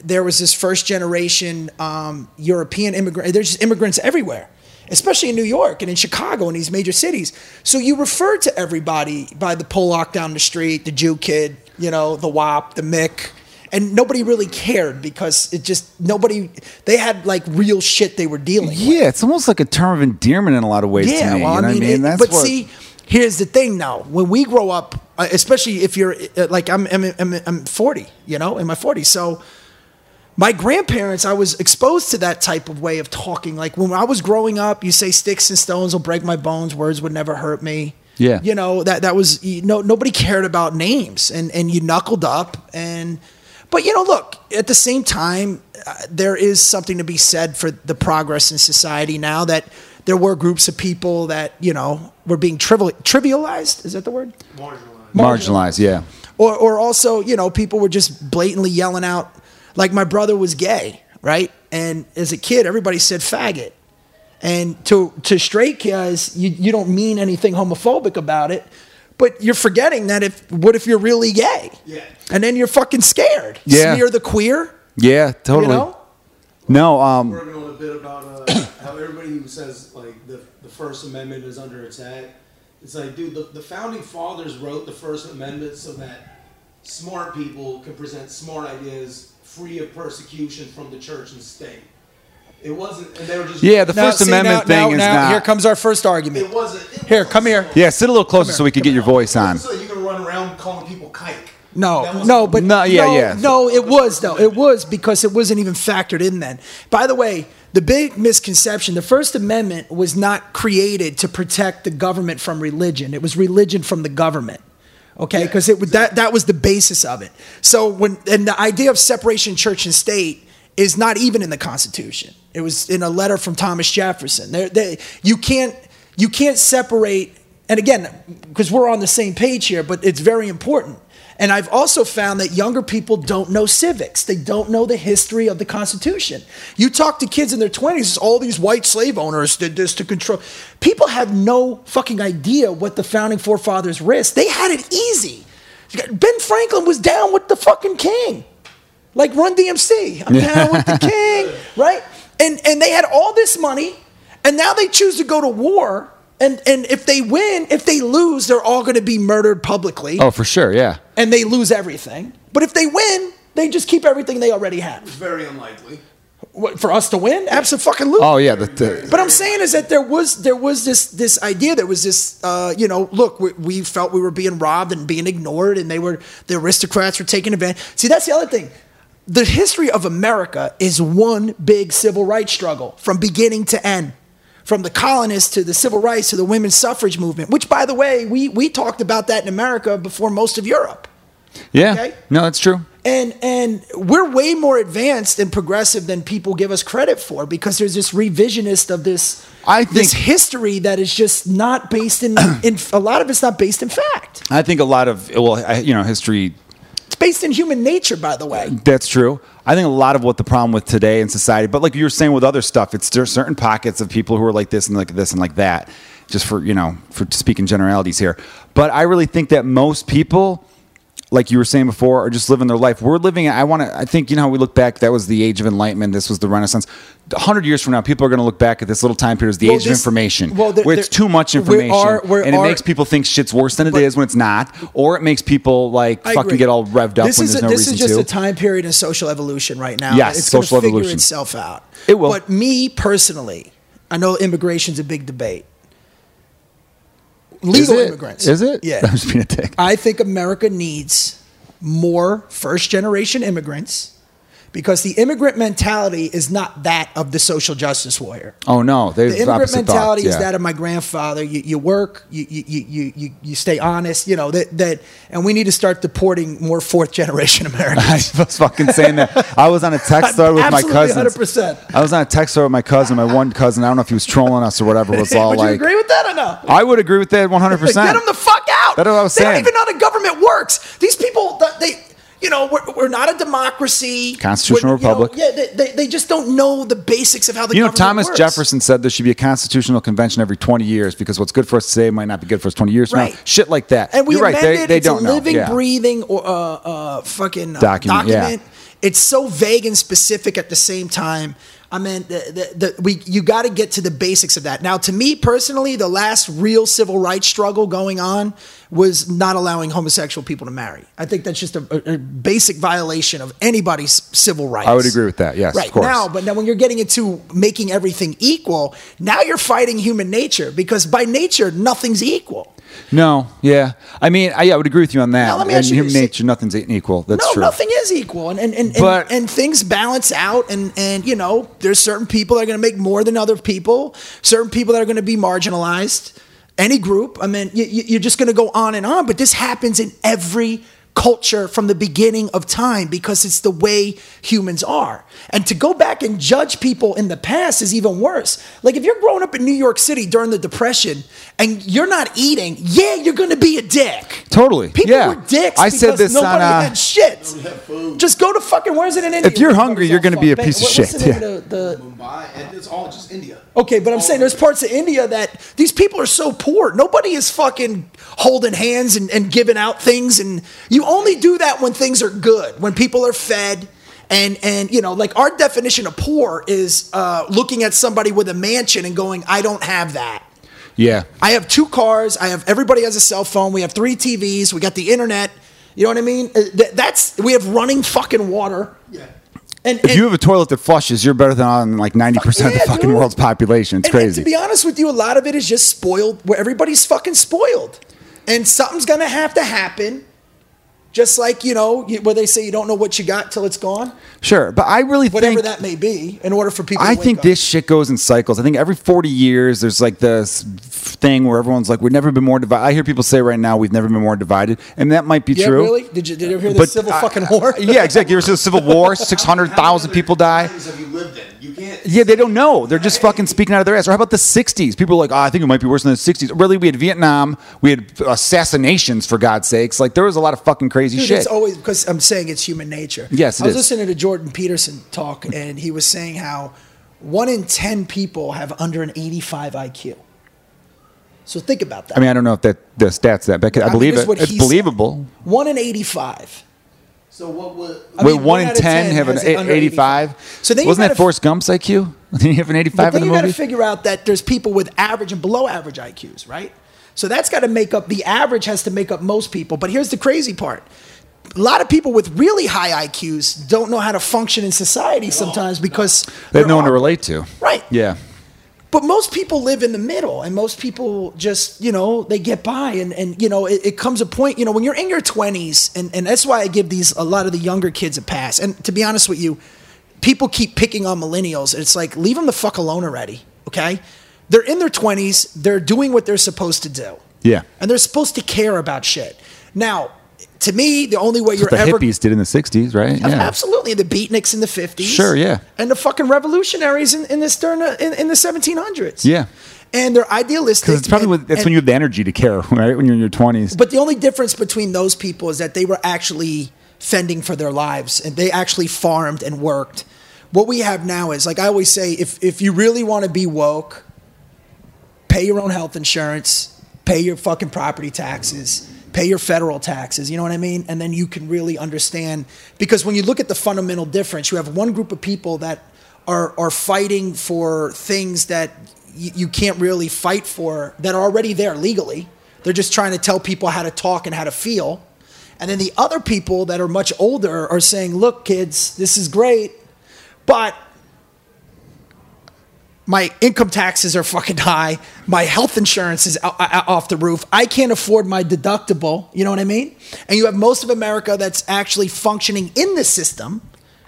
there was this first generation um, european immigrant there's just immigrants everywhere especially in new york and in chicago and these major cities. So you refer to everybody by the pollock down the street the jew kid you know the wop the mick and nobody really cared because it just nobody they had like real shit they were dealing with. yeah. It's almost like a term of endearment in a lot of ways. Yeah, to me, well, you know I mean, what I mean? it- That's but what- see, here's the thing now. When we grow up, uh, especially if you're uh, like I'm, I'm, I'm, I'm 40, you know, in my 40s, so my grandparents, I was exposed to that type of way of talking. Like when I was growing up, you say sticks and stones will break my bones, words would never hurt me. Yeah. you know that that was you know nobody cared about names, and and you knuckled up and. But you know, look. At the same time, uh, there is something to be said for the progress in society now that there were groups of people that you know were being trivial, trivialized. Is that the word? Marginalized. marginalized. Yeah, Or, or also, you know, people were just blatantly yelling out, like my brother was gay, right? And as a kid, everybody said faggot. And to to straight guys, you, you don't mean anything homophobic about it, but you're forgetting that if what if you're really gay? Yeah. And then you're fucking scared. Yeah. Smear the queer, yeah, totally. you know? No, um, working on a bit about uh, how everybody who says like the, the First Amendment is under attack. It's like, dude, the, the founding fathers wrote the First Amendment so that smart people could present smart ideas free of persecution from the church and state. It wasn't, and they were just Yeah, the Now, First see, Amendment now, thing now, is now, not. Here comes our first argument. It wasn't. It Here, was come here. yeah, sit a little closer so we can get your voice on. So you can run around calling people kike. No, no, but No, yeah, no, yeah. no, it was though. It was because it wasn't even factored in then. By the way, the big misconception: the First Amendment was not created to protect the government from religion. It was religion from the government. Okay, because it was that that was the basis of it. So when and the idea of separation, church and state, is not even in the Constitution. It was in a letter from Thomas Jefferson. There, they, you can't you can't separate. And again, because we're on the same page here, but it's very important. And I've also found that younger people don't know civics. They don't know the history of the Constitution. You talk to kids in their 20s, all these white slave owners did this to control. People have no fucking idea what the founding forefathers risked. They had it easy. Ben Franklin was down with the fucking king like Run DMC. I'm down with the king, right? And and they had all this money, and now they choose to go to war. And and if they win, if they lose, they're all going to be murdered publicly, Oh, for sure, yeah. and they lose everything. But if they win, they just keep everything they already have. It's very unlikely. What, for us to win, absolutely. Fucking lose. Oh, yeah. The, the, But I'm saying is that there was there was this this idea there was this uh, you know look we, we felt we were being robbed and being ignored and they were the aristocrats were taking advantage. See that's the other thing. The history of America is one big civil rights struggle from beginning to end. From the colonists to the civil rights to the women's suffrage movement, which by the way, we we talked about that in America before most of Europe yeah. Okay. No, that's true. and and we're way more advanced and progressive than people give us credit for because there's this revisionist of this I this think- history that is just not based in in a lot of it's not based in fact I think a lot of, well, I- you know, history based in human nature by the way That's true. I think a lot of what the problem with today in society, but like you were saying with other stuff, it's there are certain pockets of people who are like this and like this and like that. Just for you know, for speaking generalities here. But I really think that most people, like you were saying before, are just living their life. We're living. I want to. I think you know how we look back. That was the age of enlightenment. This was the Renaissance. A hundred years from now, people are going to look back at this little time period as the Well, age this- of information, well, there- where it's too much we information, are- we and it are- makes people think shit's worse than it But- is when it's not, or it makes people like I fucking agree. get all revved up this when is there's a, no this reason is just to. a time period in social evolution right now Yes, it's going to social figure evolution. itself out It will. but me personally i know immigration's a big debate legal Is immigrants Is it? yeah I'm just being a dick. I think America needs more first generation immigrants because the immigrant mentality is not that of the social justice warrior. Oh no, The immigrant mentality is that of my grandfather. You, you work, you, you, you, you, you stay honest, you know, that, that, and we need to start deporting more fourth generation Americans. I was fucking saying that. I was on a text thread with my cousin. Absolutely, 100%. I was on a text thread with my cousin. My one cousin. I don't know if he was trolling us or whatever. Was all Would like, you agree with that or no? I would agree with that 100. percent Get them the fuck out. That's what I was they saying. don't even know how the government works. These people, th- they, you know, we're, we're not a democracy. Constitutional you know, republic. yeah, they, they, they just don't know the basics of how the You know, Thomas works. Jefferson said there should be a constitutional convention every 20 years because what's good for us today might not be good for us 20 years from Right. now. Shit like that. And we You're right. They, they it's don't know. living, Yeah. breathing, or uh, uh, fucking uh, Document, document. yeah. It's so vague and specific at the same time. I mean, the, the, the, we you got to get to the basics of that. Now, to me personally, the last real civil rights struggle going on was not allowing homosexual people to marry. I think that's just a, a, basic violation of anybody's civil rights. I would agree with that. Yes, right of course. now, but now when you're getting into making everything equal, now you're fighting human nature because by nature nothing's equal. No, yeah. I mean, I, yeah, I would agree with you on that. Now, let me and ask you human this. nature, nothing's equal. That's no, true. nothing is equal, and and and, But- and and things balance out, and and you know, there's certain people that are going to make more than other people, certain people that are going to be marginalized. Any group, I mean, you, you- you're just going to go on and on. But this happens in every culture from the beginning of time because it's the way humans are. And to go back and judge people in the past is even worse. Like if you're growing up in New York City during the Depression and you're not eating, yeah, you're going to be a dick. Totally. People yeah. were dicks. I said because this on. nobody Uh, had shit. food. Just go to fucking where's it in India? If you're hungry, you're gonna be a fucked. piece of What- shit, yeah. the- the- Mumbai, and it's all just India. Okay, but I'm saying there's parts of India that these people are so poor. Nobody is fucking holding hands and, and giving out things. And you only do that when things are good, when people are fed. And, and you know, like our definition of poor is uh, looking at somebody with a mansion and going, I don't have that. Yeah. I have two cars. I have everybody has a cell phone. We have three TVs. We got the internet. You know what I mean? Uh, That's we have running fucking water. Yeah. And, If you have a toilet that flushes, you're better than on like 90% of the fucking dude. world's population. It's and- and crazy. to be honest with you, a lot of it is just spoiled. Where everybody's fucking spoiled, and something's gonna have to happen. Just like you know, where they say you don't know what you got till it's gone. sure. But I really think Whatever think. that may be, in order for people. I to wake think up. this shit goes in cycles. I think every 40 years there's like this thing where everyone's like, we've never been more divided. I hear people say right now, we've never been more divided. And that might be Yeah, true. really? Did you did you ever hear the But civil I- fucking war? yeah, exactly. You ever see the Civil War? 600,000 people die. Have you lived in? You can't. Yeah, they don't know. They're just fucking speaking out of their ass. Or how about the 60s? People are like, oh, I think it might be worse than the 60s. Really, we had Vietnam. We had assassinations, for God's sakes. Like, there was a lot of fucking crazy Dude, shit. it's always because I'm saying it's human nature. Yes, it I was is. listening to Jordan Peterson talk, and he was saying how one in ten people have under an 85 IQ. So think about that. I mean, I don't know if that the stats that, but I, I believe this is it. It's he said. believable. one in 85. So what would? I Wait, mean, one in out of 10 have an has it a- under 85. So then Wasn't that gotta- Forrest Gump's IQ? Didn't he have an 85 But in then the you got to figure out that there's people with average and below average IQs, right? So that's got to make up the average has to make up most people. But here's the crazy part. A lot of people with really high IQs don't know how to function in society sometimes because They have no one to relate to. Right. Yeah. But most people live in the middle, and most people just, you know, they get by, and and you know, it, it comes a point, you know, when you're in your 20s, and and that's why I give these a lot of the younger kids a pass. And to be honest with you, people keep picking on millennials. It's like leave them the fuck alone already, okay? They're in their 20s, they're doing what they're supposed to do, Yeah. and they're supposed to care about shit. Now, to me, the only way you're ever. the ever hippies did in the 60s, right? Yeah. Absolutely, the beatniks in the fifties. Sure, yeah. and the fucking revolutionaries in, in the, in, in the seventeen hundreds. Yeah. and they're idealistic. Because it's probably and- when, that's and- when you have the energy to care, right? When you're in your 20s. But the only difference between those people is that they were actually fending for their lives, and they actually farmed and worked. What we have now is like I always say, if if you really want to be woke, pay your own health insurance, pay your fucking property taxes, pay your federal taxes, you know what I mean? And then you can really understand because when you look at the fundamental difference, you have one group of people that are are fighting for things that y- you can't really fight for that are already there legally. They're just trying to tell people how to talk and how to feel. And then the other people that are much older are saying, "Look, kids, this is great, but my income taxes are fucking high. My health insurance is off the roof. I can't afford my deductible. You know what I mean? And you have most of America that's actually functioning in the system.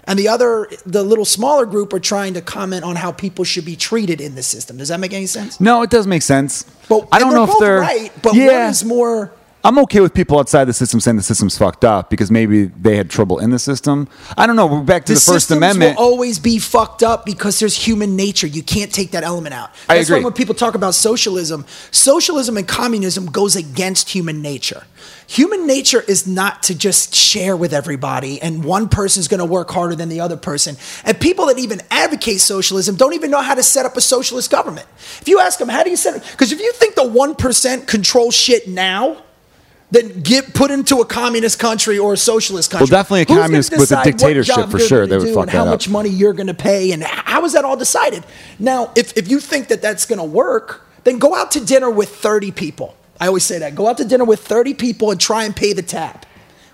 And the other, the little smaller group are trying to comment on how people should be treated in the system. Does that make any sense? No, it does make sense. But I don't know if they're right. But yeah. one is more. I'm okay with people outside the system saying the system's fucked up because maybe they had trouble in the system. I don't know. We're back to the, First systems Amendment. will always be fucked up because there's human nature. You can't take that element out. I That's agree. why when people talk about socialism, socialism and communism goes against human nature. Human nature is not to just share with everybody and one person's going to work harder than the other person. And people that even advocate socialism don't even know how to set up a socialist government. If you ask them, how do you set it? Because if you think the 1% control shit now, then get put into a communist country or a socialist country. Well, definitely a Who's communist with a dictatorship for sure. They would fuck and how that up. much money you're going to pay, and how is that all decided? Now, if if you think that that's going to work, then go out to dinner with 30 people. I always say that. Go out to dinner with 30 people and try and pay the tab.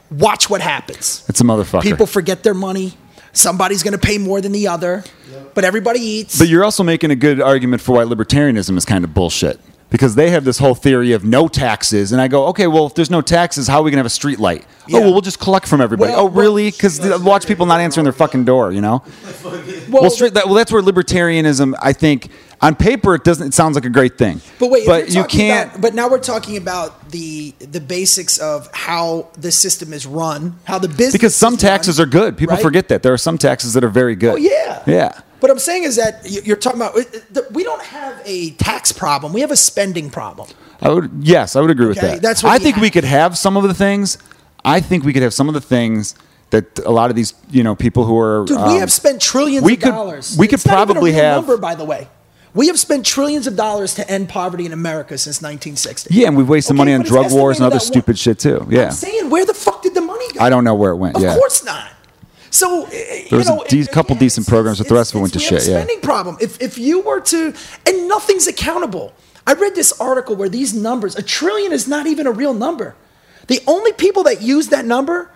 Watch what happens. it's a motherfucker. People forget their money. Somebody's going to pay more than the other, but everybody eats. But you're also making a good argument for why libertarianism is kind of bullshit. Because they have this whole theory of no taxes. And I go, okay, well, if there's no taxes, how are we going to have a street light? Oh, yeah. Oh, well, we'll just collect from everybody. Well, oh, really? Because watch people not answering their fucking door, you know? well, Well, street, that, well, that's where libertarianism, I think, on paper, it doesn't. It sounds like a great thing. But wait, but you can't. About, but now we're talking about the the basics of how the system is run, how the business. because some taxes run, are good. People right? forget that there are some taxes that are very good. Oh yeah, yeah. What I'm saying is that you- you're talking about it- it- the- we don't have a tax problem; we have a spending problem. I would. Yes, I would agree with that. that's what I we think we could have some of the things. I think we could have some of the things that a lot of these, you know, people who are. Dude, we um, have spent trillions we of could- dollars. we could It's a probably have- number, by the way. We have spent trillions of dollars to end poverty in America since 1960. Yeah, and we've wasted Okay, money on drug wars and other stupid one- shit too. Yeah, I'm saying, where the fuck did the money go? I don't know where it went. Of yeah, course not. So uh, There was a de- couple decent programs, but the rest of it went to shit, a yeah. spending problem. If if you were to, and nothing's accountable. I read this article where these numbers, a trillion is not even a real number. The only people that use that number,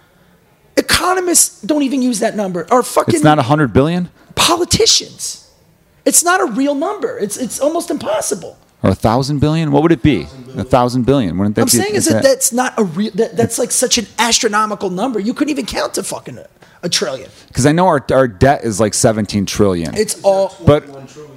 economists don't even use that number, are fucking It's not a hundred billion politicians. It's not a real number. It's it's almost impossible. or a thousand billion. What would it be? A thousand billion. Wouldn't that I'm be? saying is is that that's not a real. That, that's like such an astronomical number. You couldn't even count to fucking a, a trillion. because I know our our debt is like seventeen trillion. It's all. but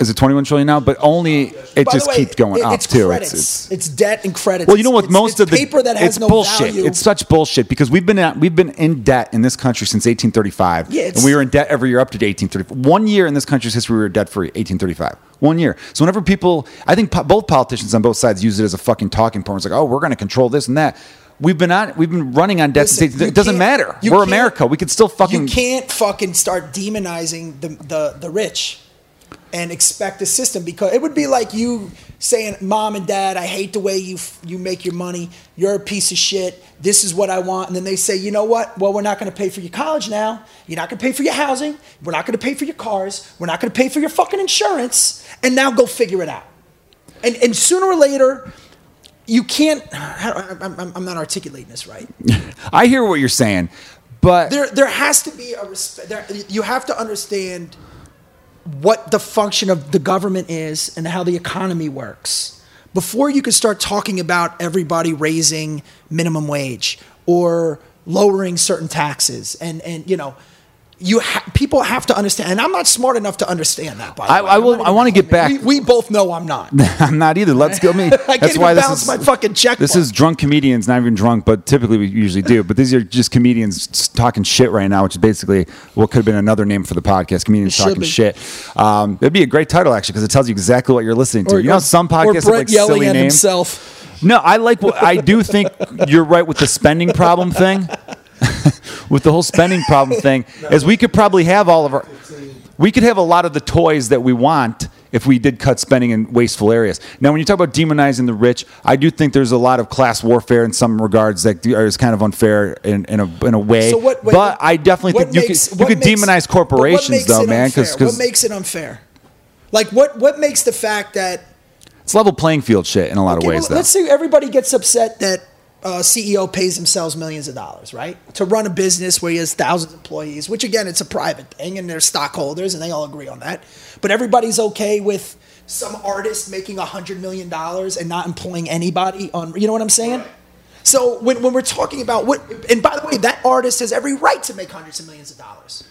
is it 21 trillion now? But only it By just way, keeps going it- up it's too. It's, It's, it's debt and credits. well, you know what? It's- Most of the paper that has it's no bullshit. value. It's such bullshit because we've been at, we've been in debt in this country since 1835, Yeah, and we were in debt every year up to 1835. One year in this country's history, we were debt free. 1835. One year. So whenever people, I think po- both politicians on both sides use it as a fucking talking point. It's like, oh, we're going to control this and that. We've been on. We've been running on debt. Listen, it doesn't matter. We're America. We can still fucking. You can't fucking start demonizing the, the, the rich and expect a system because it would be like you saying, "Mom and Dad, I hate the way you f- you make your money. You're a piece of shit. This is what I want." And then they say, "You know what? Well, we're not going to pay for your college now. You're not going to pay for your housing. We're not going to pay for your cars. We're not going to pay for your fucking insurance. And now go figure it out." And and sooner or later. You can't. I'm, not articulating this right. I hear what you're saying, but there there has to be a respect. There, you have to understand what the function of the government is and how the economy works before you can start talking about everybody raising minimum wage or lowering certain taxes and and you know you ha- people have to understand and i'm not smart enough to understand that by the I- way. I will- I wanna get back- we, we both know i'm not I'm not either. Let's go. Me. I can't That's even why this is my fucking check. This is drunk comedians, not even drunk, but typically we usually do. But these are just comedians talking shit right now, which is basically what could have been another name for the podcast. Comedians talking be. shit. Um, it'd be a great title actually because it tells you exactly what you're listening to. or, you know, or- some podcasts have like yelling silly at names. himself No, I like what I do think you're right with the spending problem thing. with the whole spending problem thing, is we could probably have all of our we could have a lot of the toys that we want if we did cut spending in wasteful areas. Now, when you talk about demonizing the rich, I do think there's a lot of class warfare in some regards that is kind of unfair in, in, a, in a way. So what? wait, but I definitely think makes- you could, you could makes- demonize corporations, though, man. unfair? Because what makes it unfair? Like what? What makes the fact that it's level playing field shit in a lot Okay, of ways, well, though. let's say everybody gets upset that uh, CEO pays themselves millions of dollars, right, to run a business where he has thousands of employees. Which again, it's a private thing, and they're stockholders, and they all agree on that. But everybody's okay with some artist making a hundred million dollars and not employing anybody on. You know what I'm saying? So when, when we're talking about what, and by the way, that artist has every right to make hundreds of millions of dollars.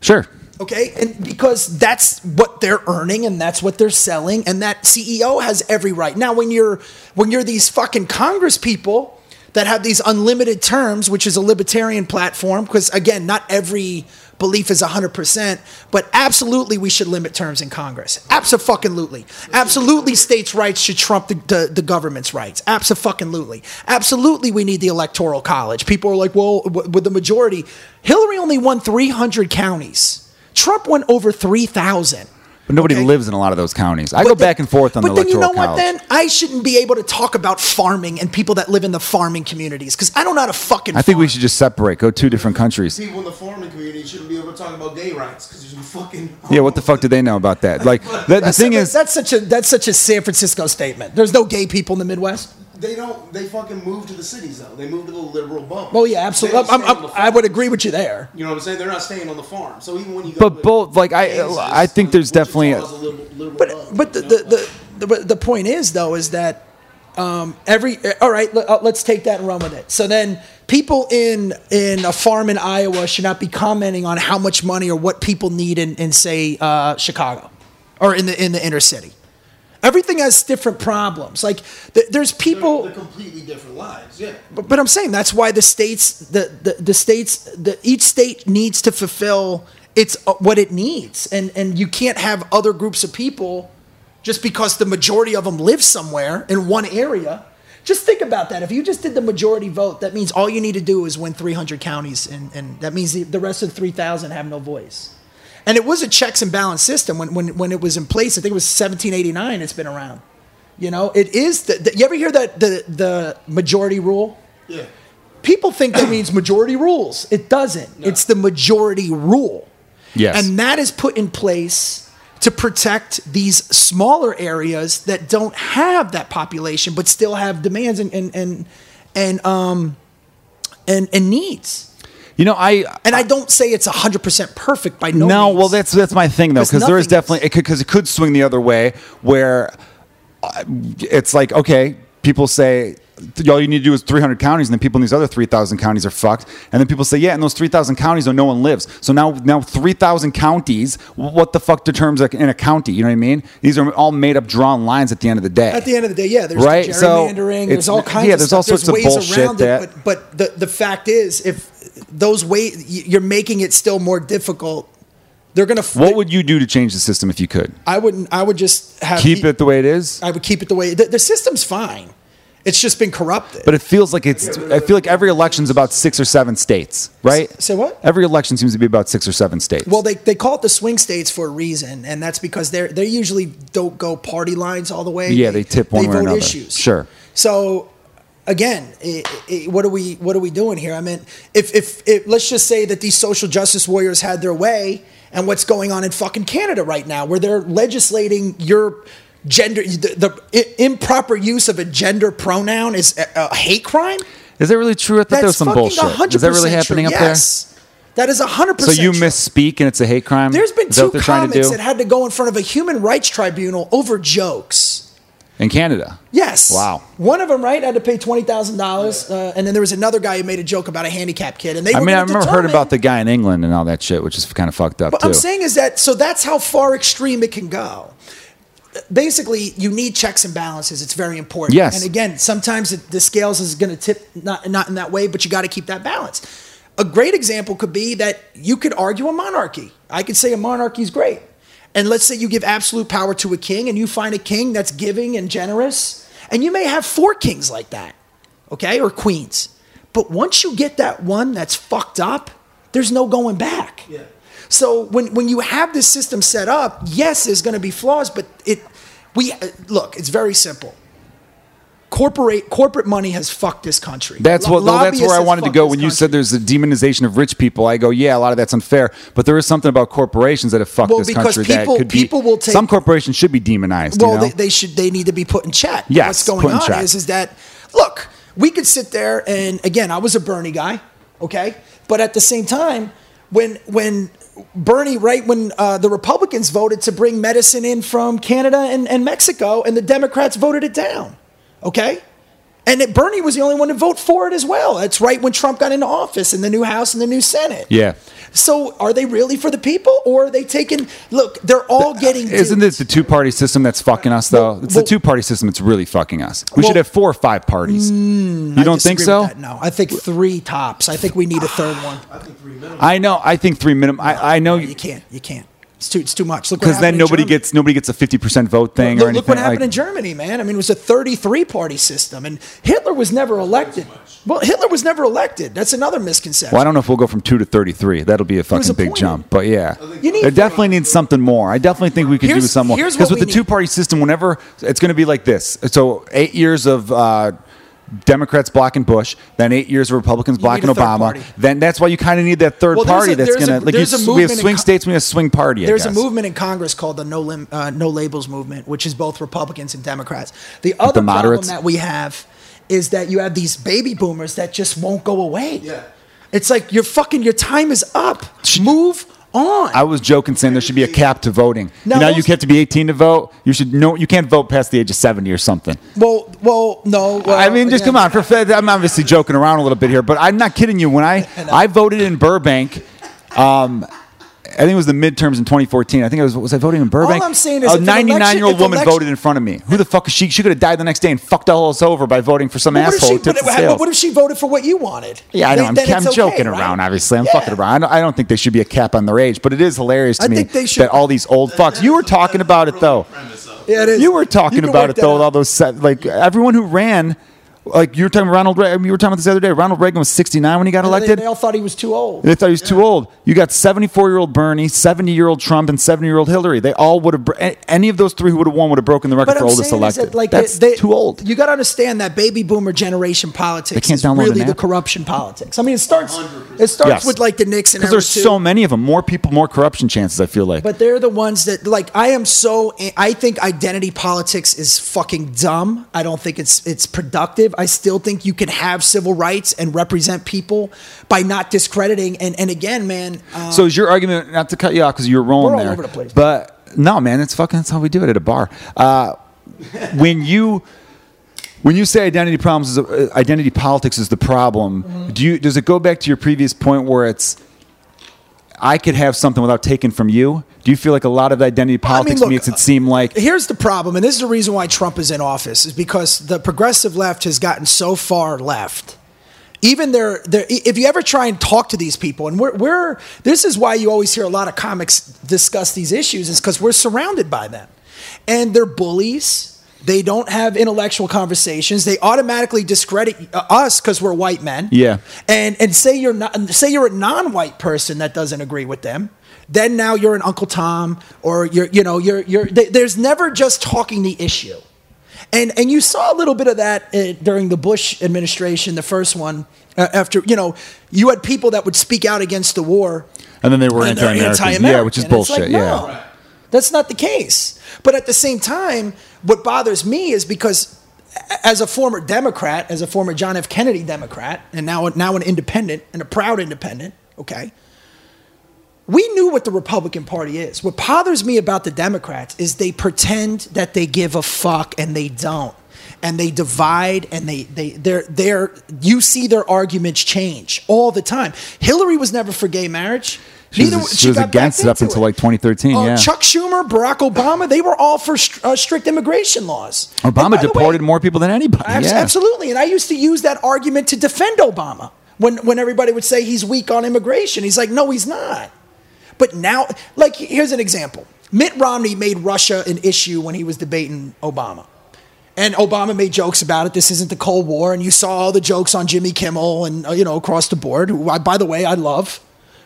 sure. Okay, and because that's what they're earning and that's what they're selling, and that CEO has every right. Now, when you're when you're these fucking Congress people that have these unlimited terms, which is a libertarian platform, because again, not every belief is 100%, but absolutely we should limit terms in Congress. Absolutely. Absolutely states' rights should trump the, the, the government's rights. Absolutely. Absolutely we need the electoral college. People are like, well, with the majority, Hillary only won 300 counties. Trump won over 3,000. But nobody Okay. lives in a lot of those counties. I But go then- back and forth on but the then you electoral know college. what? Then I shouldn't be able to talk about farming and people that live in the farming communities because I don't know how to fucking. I think we should just separate, go two different countries. People in the farming community shouldn't be able to talk about gay rights because there's no fucking. Yeah, what the fuck do they know about that? Like, the, the That's, thing is, that's such a that's such a San Francisco statement. There's no gay people in the Midwest. They don't. They fucking move to the cities though. They move to the liberal bubble. Oh yeah, absolutely. I'm, I'm, I would agree with you there. You know what I'm saying? They're not staying on the farm. So even when you go, But to both, like, I- Kansas, I think there's definitely a- is liberal- liberal But bubble, but the you know? the, the, the, the point is though is that um, every all right let, uh, let's take that and run with it. So then people in in a farm in Iowa should not be commenting on how much money or what people need in, in say uh, Chicago or in the in the inner city. Everything has different problems. Like th- there's They're- people. they're completely different lives. Yeah. But, but I'm saying that's why the states, the the, the states, the each state needs to fulfill its uh, what it needs, and and you can't have other groups of people just because the majority of them live somewhere in one area. Just think about that. If you just did the majority vote, that means all you need to do is win 300 counties, and, and that means the, the rest of the 3,000 have no voice. And it was a checks and balance system when, when, when it was in place. I think it was 1789. It's been around. You know, it is. The, the, you ever hear that the the majority rule? Yeah. People think that means majority rules. It doesn't. It's the majority rule. Yes. And that is put in place to protect these smaller areas that don't have that population but still have demands and and and and um and, and needs. You know, I And I don't say it's 100% perfect by no means. no, means. well, that's that's my thing though, Because there is nothing is. definitely because it, could swing the other way where uh, it's like okay, people say all you need to do is 300 counties, and then people in these other 3,000 counties are fucked. And then people say, yeah, in those 3,000 counties, though, no one lives. So now, now 3,000 counties, what the fuck determines in a county? You know what I mean? These are all made up, drawn lines at the end of the day. At the end of the day, yeah, there's Right, the so gerrymandering. there's all kinds yeah, of there's stuff. all sorts of ways bullshit around that- it. But, but the, the fact is, if those y- you're making it still more difficult. They're gonna. f- what would you do to change the system if you could? I wouldn't. I would just have Keep the- it the way it is? I would keep it the way the, the system's fine. It's just been corrupted. But it feels like it's. I feel like every election's about six or seven states, right? Say what? Every election seems to be about six or seven states. well, they, they call it the swing states for a reason, and that's because they're they usually don't go party lines all the way. Yeah, they tip one they way or another. Issues. Sure. So again, i i what are we what are we doing here? I mean, if, if if let's just say that these social justice warriors had their way, and what's going on in fucking Canada right now, where they're legislating your gender, the, the improper use of a gender pronoun is a, a hate crime. is that really true? I thought there was some bullshit. Is that really happening true. up yes. That is 100%. So you misspeak and it's a hate crime? There's been two what they're trying to comics that had to go in front of a human rights tribunal over jokes. In Canada? Yes. Wow. One of them, right, had to pay twenty thousand dollars, uh, and then there was another guy who made a joke about a handicapped kid, and they. I were mean, I remember heard about the guy in England and all that shit, which is kind of fucked up What too. I'm saying is that so that's how far extreme it can go. Basically, you need checks and balances. It's very important. Yes. And again, sometimes it, the scales is going to tip not not in that way, but you got to keep that balance. A great example could be that you could argue a monarchy. I could say a monarchy is great. And let's say you give absolute power to a king and you find a king that's giving and generous, and you may have four kings like that, okay, or queens. But once you get that one that's fucked up, there's no going back. Yeah. So when, when you have this system set up, yes, there's going to be flaws, but it we look, it's very simple. Corporate corporate money has fucked this country. That's what. Well, that's where I wanted to go when you country. said there's a demonization of rich people. I go, yeah, a lot of that's unfair, but there is something about corporations that have fucked Well, this country people- that could people be. will take- some corporations should be demonized. Well, you know? they, they should. They need to be put in check. Yes, What's going on is is that look, we could sit there and again, I was a Bernie guy, okay, but at the same time, when when Bernie, right when uh, the Republicans voted to bring medicine in from Canada and, and Mexico, and the Democrats voted it down, okay. And it, Bernie was the only one to vote for it as well. That's right when Trump got into office in the new House and the new Senate. yeah. So are they really for the people, or are they taking? Look, they're all uh, getting. Isn't duped. it the two party system that's fucking us though? Well- it's well- the two party system that's really fucking us. We Well- should have four or five parties. Hmm, you I don't think so? with that, No, I think three tops. I think we need a third one. I think three minimum. I know. I think three minimum. I, I know You can't. You can't. It's too. It's too much. Look because then nobody gets nobody gets a fifty percent vote thing Look, or anything. look what happened like, in Germany, man. I mean, it was a 33 party system, and Hitler was never elected. Well, Hitler was never elected. That's another misconception. Well, I don't know if we'll go from two to thirty-three. That'll be a fucking big appointed. jump. But yeah, You need- there definitely needs something more. I definitely think we could do Here's- some more. Because with the two-party system, whenever it's going to be like this. So eight years of. Uh, Democrats blocking Bush, then eight years of Republicans blocking need Obama. party. Then that's why you kind of need that third Well, party a- that's gonna like you, there's a s- we have swing co- states, we have swing party. I There's a movement in Congress called the No Lim, uh, No Labels movement, which is both Republicans and Democrats. The other problem moderates? that we have is that you have these baby boomers that just won't go away. Yeah. It's like your fucking your time is up. Move on. I was joking saying there should be a cap to voting. Now, you know, you have to be 18 to vote. You should no, you can't vote past the age of 70 or something. well, well, no. Well, I mean, just again, come on. For I'm obviously joking around a little bit here, but I'm not kidding you. When I I voted in Burbank, um, I think it was the midterms in 2014. I think I was was I voting in Burbank? I'm saying is a if an 99 year old woman election- voted in front of me. Who the fuck is she? She could have died the next day and fucked all us over by voting for some But what, if asshole she, but, what if she voted for what you wanted? Yeah, I know. Then- I'm, then I'm it's okay, joking right? around, obviously. I'm Yeah. fucking around. I don't, I don't think there should be a cap on their age, but it is hilarious to I me think they should- that all these old fucks. You were talking about it, though. Yeah, it is. You were talking You about it though. out. All those set, like everyone who ran Like you were talking Ronald Reagan. You were talking about this the other day. Ronald Reagan was 69 when he got They, elected. they all thought he was too old. They thought he was too old. You got 74 year old Bernie, 70 year old Trump, and 70 year old Hillary. They all would have, any of those three who would have won would have broken the record But for I'm oldest saying is elected. that, like, That's they- they- too old. You got to understand that baby boomer generation politics they can't is download really the corruption politics. I mean, it starts 100%. it starts Yes. with like the Nixon Because there's too. so many of them. More people, more corruption chances, I feel like. But they're the ones that like I am so I think identity politics is fucking dumb. I don't think it's it's productive. I still think you can have civil rights and represent people by not discrediting and and again, man, uh, so is your argument, not to cut you off because you're rolling We're all there. over the place. But no, man, it's fucking, that's how we do it at a bar. Uh, when you. When you say identity problems, is uh, identity politics is the problem. Mm-hmm. Do you does it go back to your previous point where it's I could have something without taking from you? Do you feel like a lot of identity I mean, politics look, makes it seem like here's the problem, and this is the reason why Trump is in office, is because the progressive left has gotten so far left. Even their, their if you ever try and talk to these people, and we're, we're this is why you always hear a lot of comics discuss these issues, is because we're surrounded by them. And they're bullies. They don't have intellectual conversations. They automatically discredit uh, us because we're white men. Yeah. And and say you're not say you're a non-white person that doesn't agree with them. Then now you're an Uncle Tom, or you're you know you're you're. th- There's never just talking the issue, and and you saw a little bit of that uh, during the Bush administration, the first one. Uh, after you know, you had people that would speak out against the war, and then they were anti-American. Yeah, which is And bullshit. like, yeah. That's not the case. But at the same time, what bothers me is because as a former Democrat, as a former John F. Kennedy Democrat, and now now an independent and a proud independent, okay. We knew what the Republican Party is. What bothers me about the Democrats is they pretend that they give a fuck and they don't. And they divide and they they they're they're you see their arguments change all the time. Hillary was never for gay marriage. She was- Neither- she was against it up until, like, 2013, Uh, yeah. Chuck Schumer, Barack Obama, they were all for str- uh, strict immigration laws. Obama the way- deported more people than anybody. Abs- yeah. Absolutely. And I used to use that argument to defend Obama when, when everybody would say he's weak on immigration. He's like, no, he's not. But now, like, here's an example Mitt Romney made Russia an issue when he was debating Obama. And Obama made jokes about it. This isn't the Cold War. And you saw all the jokes on Jimmy Kimmel and, uh, you know, across the board, who, I, by the way, I love.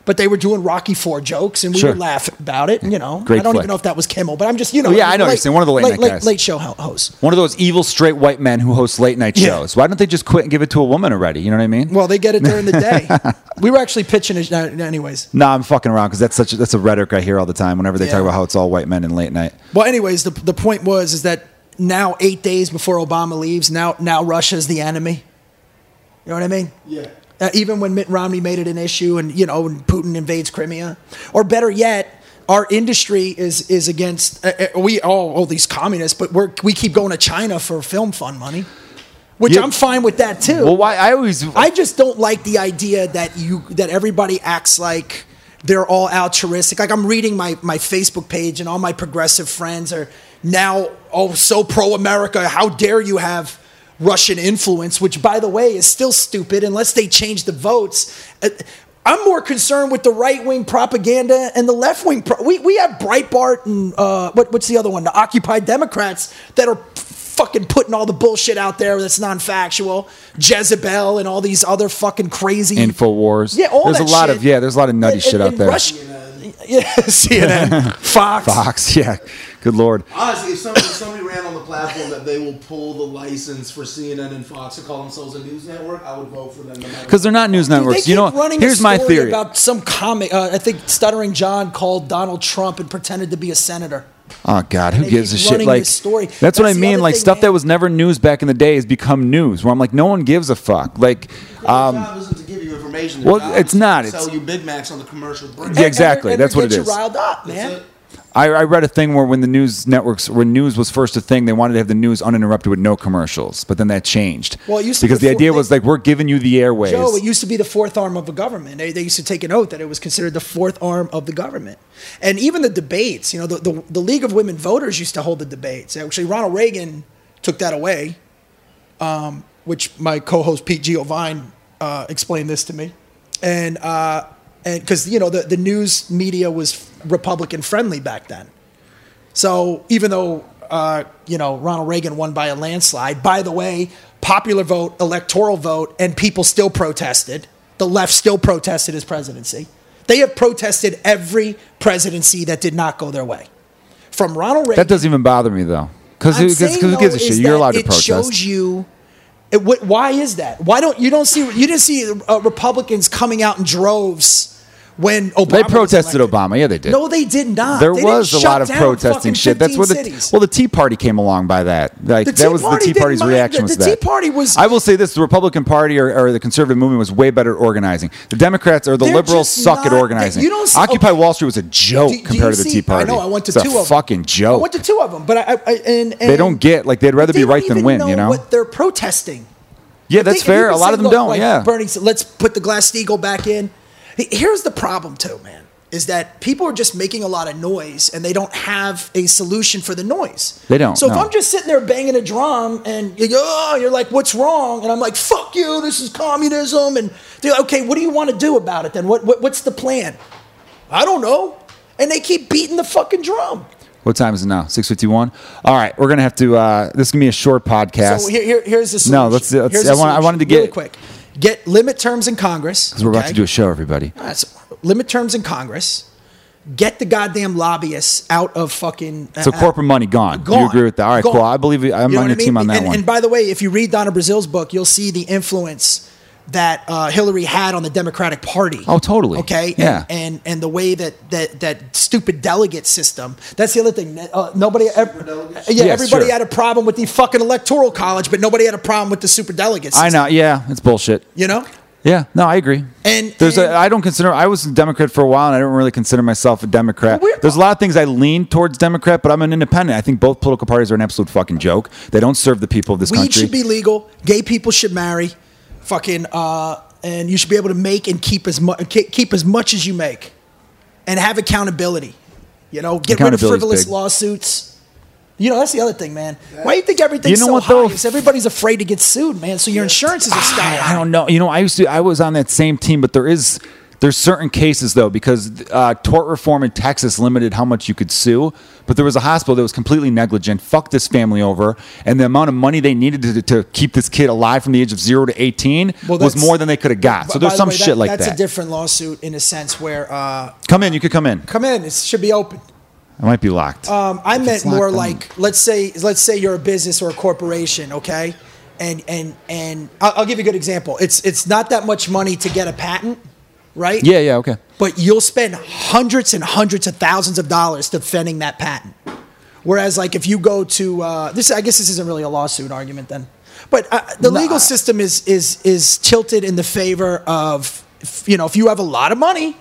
But they were doing Rocky Four jokes, and we Sure. would laugh about it. You know, Great I don't flick. even know if that was Kimmel, but I'm just, you know, Oh, yeah, I know what you're saying. One of the late night late, guys. late show hosts. One of those evil straight white men who hosts late night Yeah. shows. Why don't they just quit and give it to a woman already? You know what I mean? Well, they get it during the day. we were actually pitching it, uh, anyways. No, I'm fucking around because that's such a, that's a rhetoric I hear all the time whenever they Yeah. talk about how it's all white men in late night. Well, anyways, the the point was is that now eight days before Obama leaves, now now Russia's the enemy. You know what I mean? Yeah. Uh, even when Mitt Romney made it an issue, and you know, when Putin invades Crimea, or better yet, our industry is is against uh, uh, we all all these communists, but we're we keep going to China for film fund money, which Yeah. I'm fine with that too. Well, why I always I just don't like the idea that you that everybody acts like they're all altruistic. Like I'm reading my my Facebook page and all my progressive friends are now oh so pro America. How dare you have Russian influence, which by the way is still stupid unless they change the votes. Uh, I'm more concerned with the right wing propaganda and the left wing. Pro- we we have Breitbart and uh, what, what's the other one? The Occupy Democrats that are fucking putting all the bullshit out there that's non-factual. Jezebel and all these other fucking crazy Infowars. Yeah, all there's a lot shit. of yeah. There's a lot of nutty And- shit and- out and there. Russia- yeah, CNN, Fox. Fox. Yeah. Good lord. Honestly, if somebody, if somebody ran on the platform that they will pull the license for CNN and Fox to call themselves a news network, I would vote for them. no Because they're not news Dude, networks. they You know, keep running here's a my theory. about some comic. Uh, I think Stuttering John called Donald Trump and pretended to be a senator. Oh God, who gives a keep shit? Like story. that's, That's what I mean. Like thing, stuff man. that was never news back in the day has become news. Where I'm like, no one gives a fuck. Like, Their um, job isn't to give you information. Well, it's is to not. Sell you Big Macs on the commercial break. Yeah, exactly. And- and That's what get it you riled up, That's man. I, I read a thing where when the news networks, when news was first a thing, they wanted to have the news uninterrupted with no commercials. But then that changed. Well, it used to because be the before idea they- was like we're giving you the airways. Joe, it used to be the fourth arm of the government. They, they used to take an oath that it was considered the fourth arm of the government. And even the debates, you know, the, the, the League of Women Voters used to hold the debates. Actually, Ronald Reagan took that away, um, which my co host Pete Giovine uh, explained this to me. And uh, and because, you know, the, the news media was Republican friendly back then. So even though uh, you know Ronald Reagan won by a landslide, by the way, popular vote, electoral vote, and people still protested. The left still protested his presidency. They have protested every presidency that did not go their way. From Ronald Reagan. That doesn't even bother me though, because who gives a shit? You're allowed to it protest. shows you. It, why is that? Why don't you don't see you didn't see uh, Republicans coming out in droves when Obama They protested? Obama. Yeah, they did. No, they did not. There They was a lot of protesting shit. That's where the cities. well, the Tea Party came along by that. Like that was the Tea Party's reaction the- was the that. Tea Party was- I will say this: the Republican Party or, or the conservative movement was way better at organizing. The Democrats or the liberals suck at not- organizing. you don't see- Occupy okay. Wall Street was a joke Do- do compared to the Tea Party. I know. I went to it's two of them. fucking joke. I went to two of them, but I, I, I and, and They don't get like they'd rather they be right than win. you know? what they're protesting. yeah, that's fair. A lot of them don't. yeah. Bernie let's put the Glass Steagall back in. He- Here's the problem, too, man, is that people are just making a lot of noise and they don't have a solution for the noise. They don't, So if. I'm just sitting there banging a drum and you go, oh, you're like, what's wrong? And I'm like, fuck you, this is communism. And they're like, okay, what do you want to do about it then? What, what What's the plan? I don't know. And they keep beating the fucking drum. What time is it now? Six fifty one. All right, we're gonna have to. uh This is gonna be a short podcast. So here, here, here's the solution. No, let's- let's- I want- I wanted to get Really get- quick. Get limit terms in Congress. because we're about to do a show, everybody. Right, so limit terms in Congress. Get the goddamn lobbyists out of fucking. So uh, corporate money gone. gone. You agree with that? All right, Gone. cool. I believe I'm You know on your I team on that and, one. And by the way, if you read Donna Brazile's book, you'll see the influence that uh, Hillary had on the Democratic Party. Oh, totally. Okay. Yeah. And, and and the way that that that stupid delegate system. That's the other thing. Uh, nobody. Ever, yeah. Yes, everybody sure. had a problem with the fucking electoral college, but nobody had a problem with the super delegates. I know. Yeah, it's bullshit. You know. Yeah, no, I agree. And- there's and- a I don't consider I was a Democrat for a while and I don't really consider myself a Democrat. Well, there's a lot of things I lean towards Democrat, but I'm an independent. I think both political parties are an absolute fucking joke. They don't serve the people of this country. Weed should be legal. Gay people should marry. Fucking uh, and you should be able to make and keep as much keep as much as you make, and have accountability. You know, get rid of frivolous big. lawsuits. You know, that's the other thing, man. Why do you think everything's You know so what, high? though? Everybody's afraid to get sued, man. So your insurances are sky I. I don't know. You know, I used to. I was on that same team, but there is there's certain cases though because uh, tort reform in Texas limited how much you could sue. But there was a hospital that was completely negligent, fucked this family over, and the amount of money they needed to, to keep this kid alive from the age of zero to eighteen Well, was more than they could have got. So By there's the some way, shit that- like that's that. That's a different lawsuit in a sense where uh, come in, you could come in. come in, it should be open. I might be locked. Um, I meant locked more down. like let's say let's say you're a business or a corporation, okay, and and and I'll, I'll give you a good example. It's it's not that much money to get a patent, right? yeah, yeah, okay. But you'll spend hundreds and hundreds of thousands of dollars defending that patent. Whereas, like if you go to uh, this, I guess this isn't really a lawsuit argument then. But uh, the Nah. legal system is is is tilted in the favor of you know if you have a lot of money,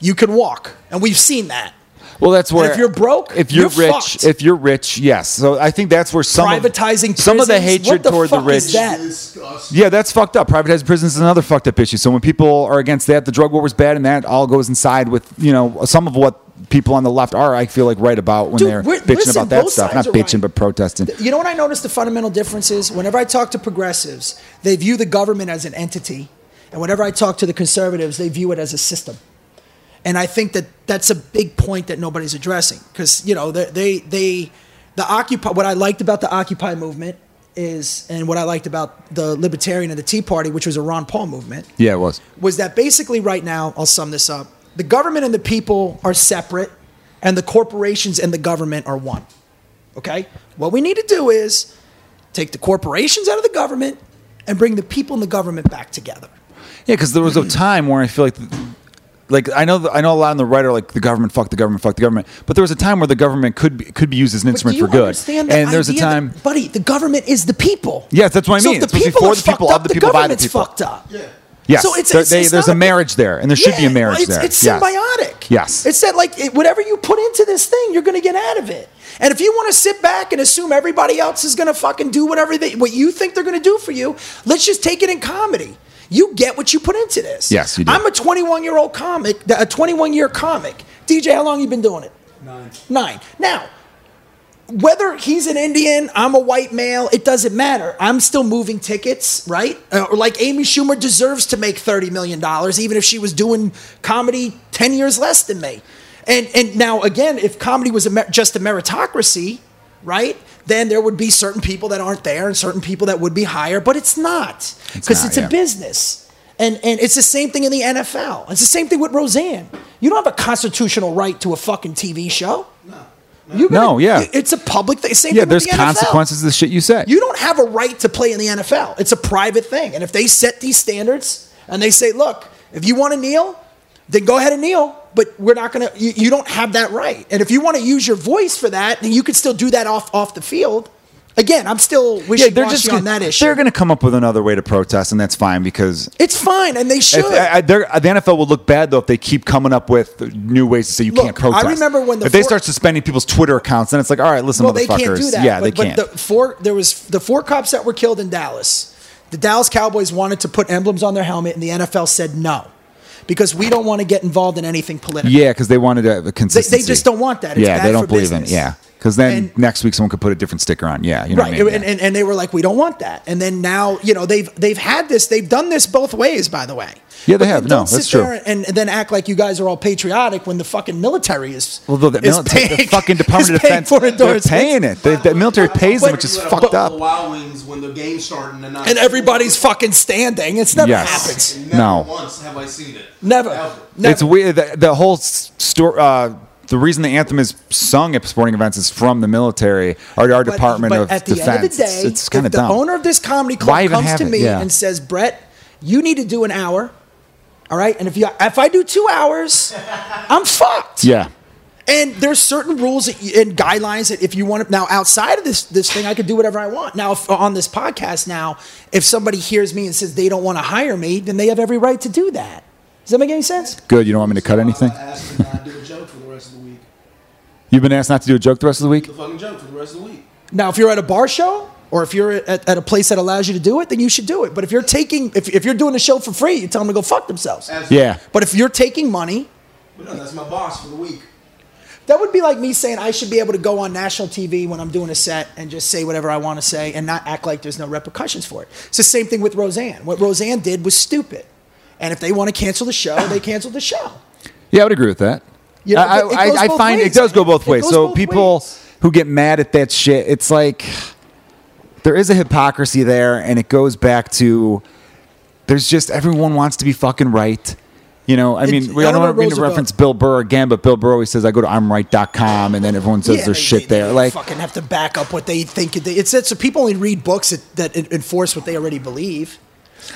you can walk, and we've seen that. Well, that's where if you're broke, if you're, you're rich, fucked. if you're rich, yes. So I think that's where some of- Privatizing some of the hatred the toward the is rich. that? Yeah, that's fucked up. Privatized prisons is another fucked up issue. So when people are against that, the drug war was bad, and that all goes inside with you know some of what people on the left are. I feel like right about when Dude, they're bitching listen, about that stuff, not bitching right. but protesting. You know what I noticed the fundamental difference is? Whenever I talk to progressives, they view the government as an entity. And whenever I talk to the conservatives, they view it as a system. And I think that that's a big point that nobody's addressing. Because, you know, they, they, they, the Occupy, what I liked about the Occupy movement is, and what I liked about the Libertarian and the Tea Party, which was a Ron Paul movement, Yeah, it was. was that basically right now, I'll sum this up the government and the people are separate, and the corporations and the government are one. Okay? What we need to do is take the corporations out of the government and bring the people and the government back together. Yeah, because there was a time where I feel like, like I know, I know a lot on the right are like the government, fuck the government, fuck the government. But there was a time where the government could be, could be used as an But instrument do you for good. understand the And there's a idea that- time. buddy, the government is the people. Yes, that's what I So mean. if the It's supposed to be people for the people, fucked of up, the people, by the government's people. fucked up. Yeah. Yes, So it's, it's, they- it's there's not a marriage there, and there should be a marriage it's, there. It's Yes. symbiotic. Yes. It's that like it, whatever you put into this thing, you're going to get out of it. And if you want to sit back and assume everybody else is going to fucking do whatever they, what you think they're going to do for you, let's just take it in comedy. You get what you put into this. Yes, you do. I'm a 21 year old comic, a 21 year comic. DJ, how long you been doing it? Nine. Nine. Now, whether he's an Indian, I'm a white male, it doesn't matter. I'm still moving tickets, right? Uh, like Amy Schumer deserves to make $30 million, even if she was doing comedy 10 years less than me. And, and now, again, if comedy was a mer- just a meritocracy, right? Then there would be certain people that aren't there and certain people that would be higher, but it's not because not, it's, a yeah. business. And, and it's the same thing in the NFL. It's the same thing with Roseanne. You don't have a constitutional right to a fucking TV show. No. You No, yeah. It's a public thing. Same Yeah, thing with there's the NFL. consequences to the shit you say. You don't have a right to play in the NFL. It's a private thing. And if they set these standards and they say, look, if you want to kneel, then go ahead and kneel. But we're not going to, you, you don't have that right. And if you want to use your voice for that, then you could still do that off, off the field. Again, I'm still yeah, they're just on that issue. They're going to come up with another way to protest, and that's fine because it's fine, and they should. If, I, I- the NFL will look bad though if they keep coming up with new ways to say you Look, can't protest. I remember when the if they four- start suspending people's Twitter accounts, then it's like, all right, listen, well, they motherfuckers. can't do that. Yeah, but, they can't. the four there was the four cops that were killed in Dallas. The Dallas Cowboys wanted to put emblems on their helmet, and the NFL said no because we don't want to get involved in anything political. yeah, because they wanted a, a They, consistency. they just don't want that. It's yeah, they don't believe business. in. Yeah, because then And- next week someone could put a different sticker on. Yeah, you know right, what I mean? and, Yeah. and, and they were like, we don't want that. And then now, you know, they've they've had this, they've done this both ways, by the way. Yeah, they But have. then No, don't that's there true. And, and then act like you guys are all patriotic when the fucking military is. well, the, the, is military, the paying- fucking Department of Defense, for they're endorsements. paying it. The, the military pays them, which is You at a fucked up. Wild Wings when the game's starting and And everybody's fucking standing. It's never Yes. happens. Never No. once have I seen it. Never. Ever. Never. It's weird. The, the whole story. Uh, the reason the anthem is sung at sporting events is from the military or our But- Department but of at the Defense. end of the day, it's it's kind if of the dumb. owner of this comedy club comes to it? me Yeah. and says, "Brett, you need to do an hour." All right, and if you if I do two hours, I'm fucked. yeah. And there's certain rules and guidelines that if you want to now outside of this this thing, I could do whatever I want. Now, if, on this podcast, now if somebody hears me and says they don't want to hire me, then they have every right to do that. Does that make any sense? Good. You don't want me to cut anything? I asked him not to do a joke for the rest of the week. You've been asked not to do a joke the rest of the week? The fucking joke for the rest of the week. Now, if you're at a bar show or if you're at, at a place that allows you to do it, then you should do it. But if you're taking if, if you're doing a show for free, you tell them to go fuck themselves. Absolutely. Yeah. But if you're taking money, But no, that's my boss for the week. that would be like me saying I should be able to go on national TV when I'm doing a set and just say whatever I want to say and not act like there's no repercussions for it. It's the same thing with Roseanne. What Roseanne did was stupid. And if they want to cancel the show, they cancel the show. Yeah, I would agree with that. You know, I, I, I find ways, it does go both It ways. So both people ways. who get mad at that shit, it's like there is a hypocrisy there, and it goes back to there's just everyone wants to be fucking right. You know, I mean, we, I don't want to Roosevelt- reference Bill Burr again, but Bill Burr always says, I go to I'mRight.com, and then everyone says Yeah, there's they- shit they- there. they Like, fucking have to back up what they think. They, it's, it's so people only read books that, that enforce what they already believe.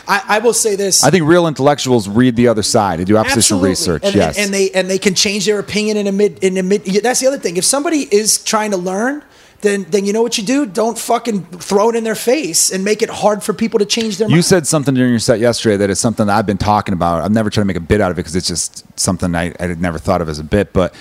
I, I will say this. I think real intellectuals read the other side. They do opposition Absolutely. research. and, yes. and, and they and they can change their opinion in a mid in a mid. That's the other thing. If somebody is trying to learn, then then you know what you do. Don't fucking throw it in their face and make it hard for people to change their You mind. said something during your set yesterday that is something that I've been talking about. I've never tried to make a bit out of it because it's just something I, I had never thought of as a bit. But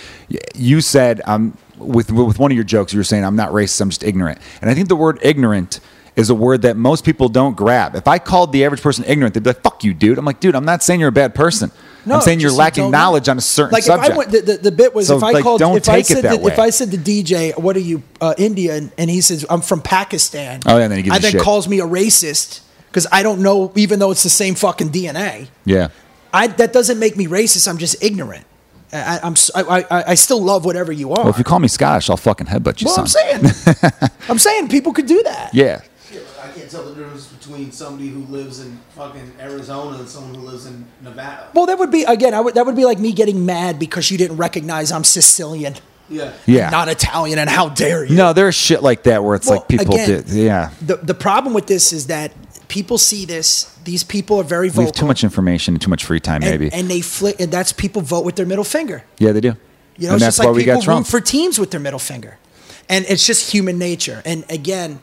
you said um, with with one of your jokes, you were saying I'm not racist, I'm just ignorant. And I think the word ignorant is a word that most people don't grab. If I called the average person ignorant, they'd be like, "Fuck you, dude." I'm like, dude, I'm not saying you're a bad person. I'm saying you're lacking know. knowledge on a certain like subject. If I went, the, the, the bit was So, if I like, called if I said the, if. I said to DJ, "What are you uh, Indian?" and he says, "I'm from Pakistan." Oh, yeah, then he gives I then shit. calls me a racist because I don't know, even though it's the same fucking DNA. yeah. I, that doesn't make me racist. I'm just ignorant. I, I, I, I still love whatever you are. Well, if you call me Scottish, I'll fucking headbutt you, well, son. I'm saying, I'm saying people could do that. yeah. Yeah, but I can't tell the difference between somebody who lives in fucking Arizona and someone who lives in Nevada. Well, that would be again. I would, that would be like me getting mad because you didn't recognize I'm Sicilian, Yeah. Yeah. not Italian, and how dare you? No, there's shit like that where it's Well, like people again, did. Yeah. The the problem with this is that people see this. These people are very We have too much information and too much free time, and, maybe. and they flick, and that's people vote with their middle finger. yeah, they do. You know, and it's that's just like why we people got Trump. root for teams with their middle finger, and it's just human nature. And again,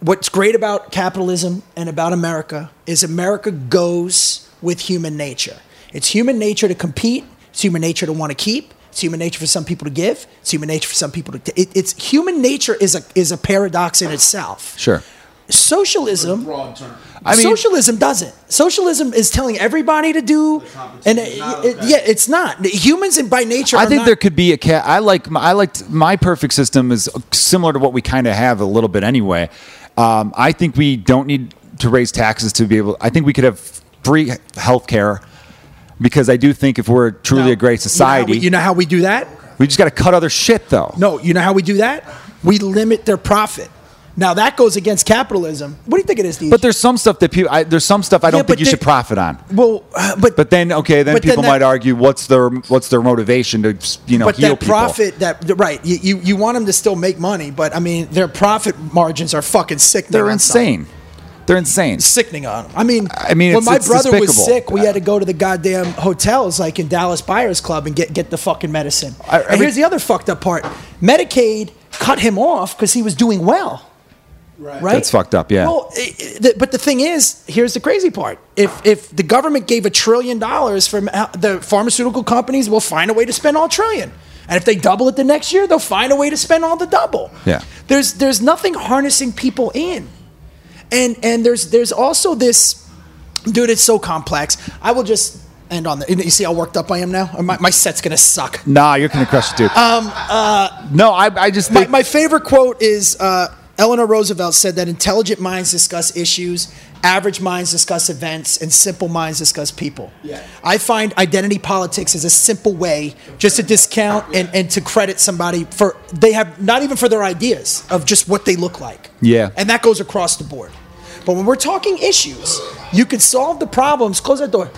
what's great about capitalism and about America is America goes with human nature. It's human nature to compete. It's human nature to want to keep. It's human nature for some people to give. It's human nature for some people to. It, it's human nature is a is a paradox in itself. Sure. Socialism. I mean- socialism doesn't. Socialism is telling everybody to do, and competition it, is not it- okay. yeah, it's not. Humans, and by nature, I are think not- there could be a cat. I like my, I liked my perfect system is similar to what we kind of have a little bit anyway. Um, I think we don't need to raise taxes to be able. I think we could have free health care because I do think if we're truly Now, a great society, You know, we, you know how we do that? we just got to cut other shit though. No, you know how we do that? we limit their profit. Now that goes against capitalism. What do you think it is, DJ? But there's some stuff that people. I, there's some stuff I don't Yeah, think you they- should profit on. well, uh, but But then, okay, then But then people that- might argue, what's their what's their motivation to you know but heal that people? profit that right you, you you want them to still make money, but I mean their profit margins are fucking sickening. They're insane. They're insane. Sickening on them. I mean, I mean, when it's- my brother was sick, we had to go to the goddamn hotels like in Dallas Buyers Club and get get the fucking medicine. I- I and mean- here's the other fucked up part: Medicaid cut him off because he was doing well. Right. Right? That's fucked up, yeah. Well, i- i- the- but the thing is, here's the crazy part: if if the government gave a trillion dollars from the pharmaceutical companies, will find a way to spend all trillion. And if they double it the next year, they'll find a way to spend all the double. Yeah. There's there's nothing harnessing people in, and and there's there's also this, dude. It's so complex. I will just end on the. You see how worked up I am now? My, my set's gonna suck. Nah, you're gonna crush it, dude. Um. Uh. No, I. I just My, my favorite quote is uh, Eleanor Roosevelt said that intelligent minds discuss issues, average minds discuss events, and simple minds discuss people. Yeah. I find identity politics is a simple way just to discount and, and to credit somebody for they have not even for their ideas of just what they look like. Yeah. And that goes across the board. But when we're talking issues, you can solve the problems. Close that door.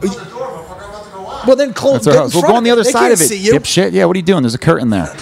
Close the door, motherfucker. I'm about to go out. Well, then close. That's our get in house. We'll go on the other They side of it. see you. Dipshit. Yeah. What are you doing? There's a curtain there.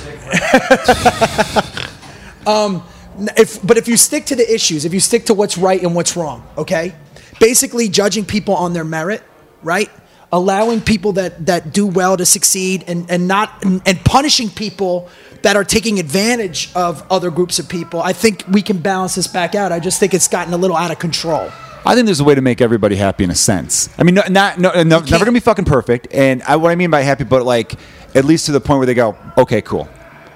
if but if you stick to the issues, if you stick to what's right and what's wrong, okay? Basically judging people on their merit, right? Allowing people that that do well to succeed and and not and, and punishing people that are taking advantage of other groups of people. I think we can balance this back out. I just think it's gotten a little out of control. I think there's a way to make everybody happy in a sense. I mean, no, not no, no never gonna be fucking perfect. And I, what I mean by happy, but like at least to the point where they go, okay, cool,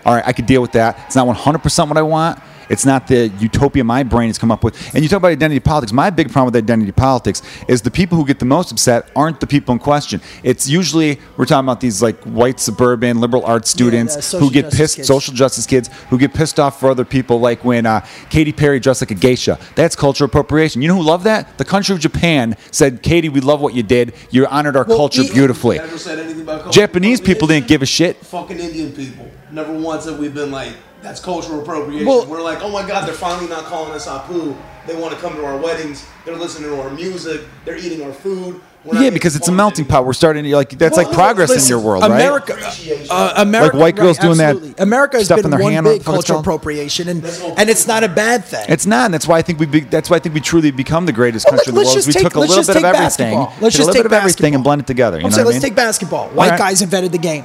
all right, I could deal with that. It's not 100 percent what I want. It's not the utopia my brain has come up with. And you talk about identity politics. My big problem with identity politics is the people who get the most upset aren't the people in question. It's usually we're talking about these like white suburban liberal arts students the social who get pissed, kids. social justice kids who get pissed off for other people. Like when uh, Katy Perry dressed like a geisha. That's cultural appropriation. You know who loved that? The country of Japan said, "Katy, we love what you did. You honored our Well, culture beautifully." Never said anything about cultural Japanese people didn't give a shit. Fucking Indian people. Never once have we been like, that's cultural appropriation. Well- We're like, oh my god, they're finally not calling us Apu. They want to come to our weddings. They're listening to our music. They're eating our food. Yeah, because it's a melting pot. We're starting to like that's Well, like progress in your world, America, Appreciation. uh, America, Like white girls right, doing that absolutely. America has stuff been in their one hand, what big the fuck it's cultural appropriation, and and it's not a bad thing. It's not. And that's why I think we. Be, that's why I think we truly become the greatest Well, country in the world. just we take- took a little bit of everything, basketball. Let's did a little take bit of everything, and basketball. blend it together. You I'm know saying what let's mean? take basketball. White right. guys invented the game,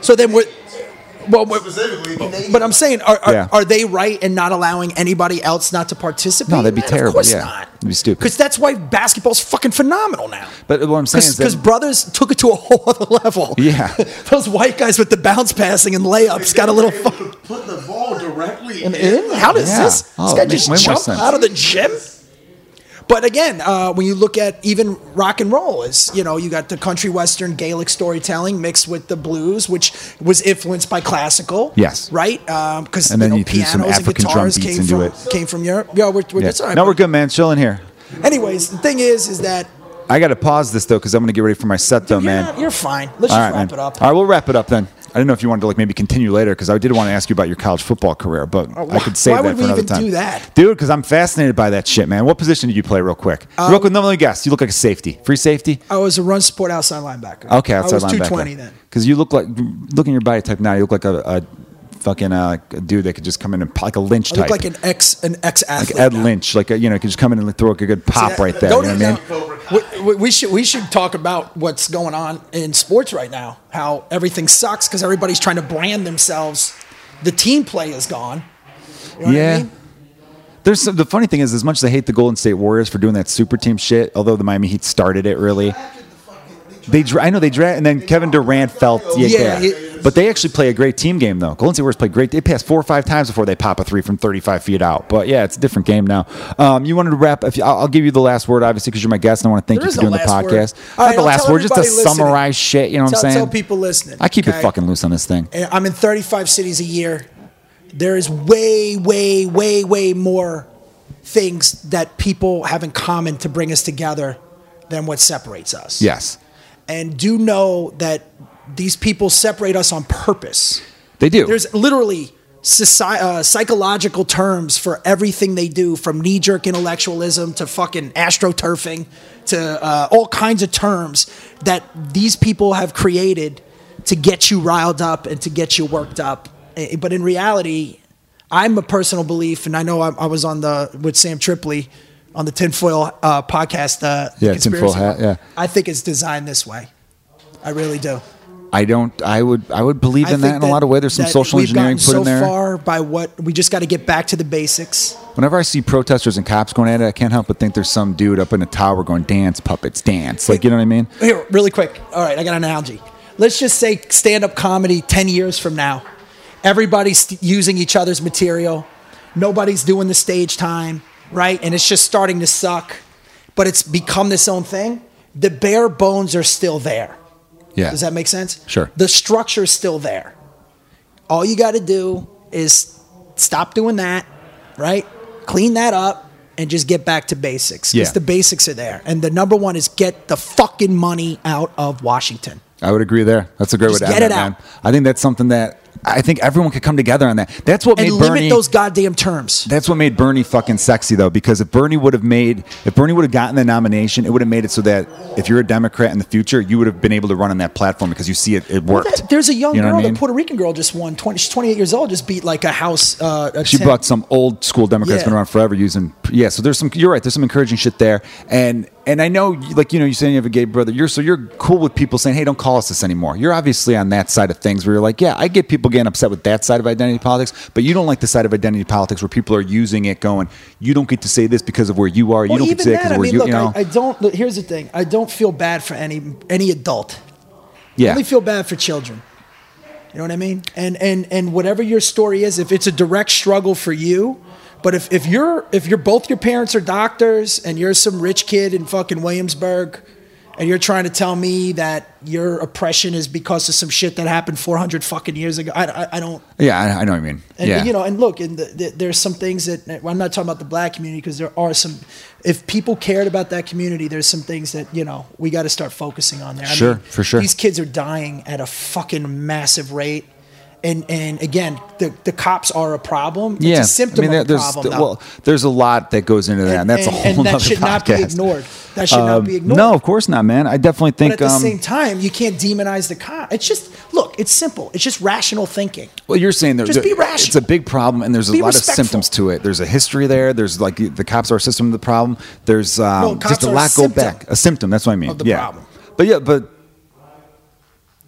so then we're. Well, we're, Specifically, Canadian. but I'm saying, are, are, Yeah. are they right in not allowing anybody else not to participate? No, that'd be Man, terrible, Of course yeah. not. It'd be stupid. Because that's why basketball's fucking phenomenal now. But what I'm saying is Because brothers took it to a whole other level. Yeah. Those white guys with the bounce passing and layups got a little They were fucking. able to Put the ball directly And in? How does Yeah. this? Oh, this guy just way jump out of the gym? But again, uh, when you look at even rock and roll, is you know you got the country western Gaelic storytelling mixed with the blues, which was influenced by classical. Yes. right. Because then you know, you pianos and guitars came into from it. came from Europe. Yeah, we're, we're Yeah. no, we're good, man. Chilling here. Anyways, the thing is, is that I got to pause this though because I'm going to get ready for my set though, you're, man. not- you're fine. Let's All just right, wrap man. it up. All right, we'll wrap it up then. I didn't know if you wanted to like maybe continue later because I did want to ask you about your college football career, but I could save why that would for we another even time. do that? dude? Because I'm fascinated by that shit, man. What position did you play, real quick? Um, real quick, no, let me guess. You look like a safety, free safety. I was a run support outside linebacker. Okay, outside I was linebacker. 220 then. Because you look like looking at your body type now, you look like a, a fucking uh, a dude that could just come in and like a Lynch type, like an ex an ex athlete. like Ed Lynch, like a, you know, could just come in and throw a good pop that- right there. You know what I mean? We, we- should we should talk about what's going on in sports right now. How everything sucks because everybody's trying to brand themselves. The team play is gone. You know what I Yeah. mean? There's some, the funny thing is, as much as I hate the Golden State Warriors for doing that super team shit, although the Miami Heat started it really, they I know they draft, and then Kevin Durant felt yeah, Yeah, yeah. But they actually play a great team game though. Golden State Warriors play great. They pass four or five times before they pop a three from 35 feet out. But yeah, it's a different game now. Um, you wanted to wrap? If you, I'll, I'll give you the last word, obviously, because you're my guest, and I want to thank There you for doing the last word. podcast. All Not right, the I'll last word, just to listening. summarize shit. You know what I'm saying? tell people listening. I keep okay? it fucking loose on this thing. And I'm in 35 cities a year. There is way, way, way, way more things that people have in common to bring us together than what separates us. Yes, And do know that these people separate us on purpose. they do. There's literally soci- uh, psychological terms for everything they do, from knee jerk intellectualism to fucking astroturfing to uh, all kinds of terms that these people have created to get you riled up and to get you worked up. But in reality, I'm a personal belief, and I know I, I was on the with Sam Tripoli on the Tinfoil uh, podcast. Uh, Yeah, Tinfoil Hat, yeah. I think it's designed this way. I really do. I don't. I would. I would believe in that think in a lot of ways. There's some social engineering put in there. so far by what we just got to get back to the basics. Whenever I see protesters and cops going at it, I can't help but think there's some dude up in a tower going, "Dance, puppets, dance." Like you know what I mean? Here, really quick. All right, I got an analogy. Let's just say stand-up comedy 10 years from now. Everybody's using each other's material. Nobody's doing the stage time, right? And it's just starting to suck. But it's become this own thing. The bare bones are still there. Yeah. Does that make sense? Sure. The structure is still there. All you got to do is stop doing that, right? Clean that up and just get back to basics. Because Yeah. the basics are there. And the number one is get the fucking money out of Washington. I would agree there. That's a great Just way to get it that, out. man. I think that's something that I think everyone could come together on that. That's what made Bernie. And made limit Bernie. those goddamn terms. that's what made Bernie fucking sexy though, because if Bernie would have made, if Bernie would have gotten the nomination, it would have made it so that if you're a Democrat in the future, you would have been able to run on that platform because you see it, it worked. There's a young You know girl, I mean? the Puerto Rican girl just won. 20, she's 28 years old, just beat like a house. Uh, a She 10 brought some old school Democrats Yeah. been around forever using yeah. So there's some you're right. There's some encouraging shit there, and and I know like you know you saying you have a gay brother. You're so you're cool with people saying hey don't call us this anymore. You're obviously on that side of things where you're like yeah I get people getting upset with that side of identity politics, but you don't like the side of identity politics where people are using it going you don't get to say this because of where you are. You Well, don't get to say it that, because I of where mean, you look, you know I, I don't. Look, here's the thing: I don't feel bad for any any adult. I yeah only feel bad for children. You know what I mean? And and and whatever your story is, if it's a direct struggle for you, but if if you're if you're both your parents are doctors and you're some rich kid in fucking Williamsburg, and you're trying to tell me that your oppression is because of some shit that happened 400 fucking years ago, I I, I don't. yeah I, I know what you mean And yeah you know, and look, and the, the, there's some things that I'm not talking about the black community because there are some. If people cared about that community, there's some things that you know we got to start focusing on there. I Sure, for sure. These kids are dying at a fucking massive rate, and and again, the the cops are a problem. It's yeah a symptom I mean, of the there's problem. well there's a lot that goes into that, and, that's a whole and that should not be ignored. That should not be ignored. No, of course not, man. I definitely But think. at the um, same time, you can't demonize the cop. It's just look. It's simple. It's just rational thinking. Well, you're saying there's Just be rational. It's a big problem, and there's a Be lot respectful. of symptoms to it. There's a history there. There's like the cops are a system of the problem. There's um, No, just a lot go back. A symptom. That's what I mean. of the yeah. problem. But yeah, but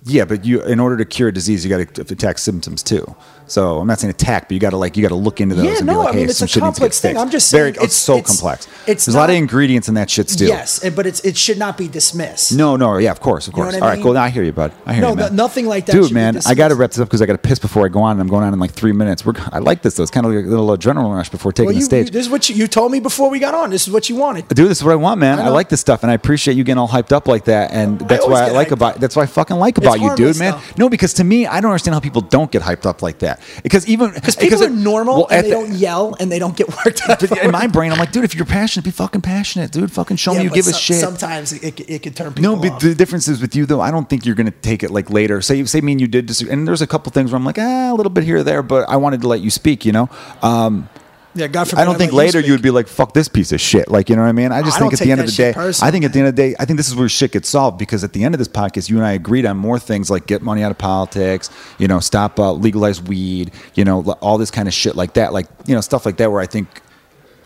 yeah, but you in order to cure a disease, you got to attack symptoms too. So I'm not saying attack, but you got to like you got to look into those Yeah, and no, be like, I mean, it's some a shit needs to get complex thing. fixed. I'm just Very, saying it's, so it's- complex. it's There's a lot of ingredients in that shit still. Yes, but it's it should not be dismissed. No, no, yeah, of course, of know course. what I All right, mean? cool. Now I hear you, bud. I hear No, you, man. no- nothing like that dude, man. I got to wrap this up because I got to piss before I go on. and I'm going on in like three minutes. We're, I like this though. It's kind of like a little adrenaline rush before taking Well, the stage. you- this is what you, you told me before we got on. This is what you wanted. Dude, this is what I want, man. I I, like this stuff, and I appreciate you getting all hyped up like that. And that's why I like about. That's why I fucking like about you, dude, man. though. No, because to me, I don't understand how people don't get hyped up like that. Because even Because people it- are normal well, and they the- don't yell and they don't get worked up. In my brain, I'm like, dude, if you're passionate, be fucking passionate, dude. Fucking show me you give a shit. Sometimes it, it, it could turn people No, but off. the difference is with you though. I don't think you're to take it like later. Say, say me and you did disagree, and there's a couple things where I'm like, ah, a little bit here or there, but I wanted to let you speak. You know, um, yeah, God forbid I don't think later you would be like, fuck this piece of shit. Like, you know what I mean? I just I think at the end of the day, personally, I think at the end of the day, I think this is where shit gets solved because at the end of this podcast, you and I agreed on more things like get money out of politics, you know, stop uh, legalize weed, you know, all this kind of shit like that, like you know, stuff like that. Where I think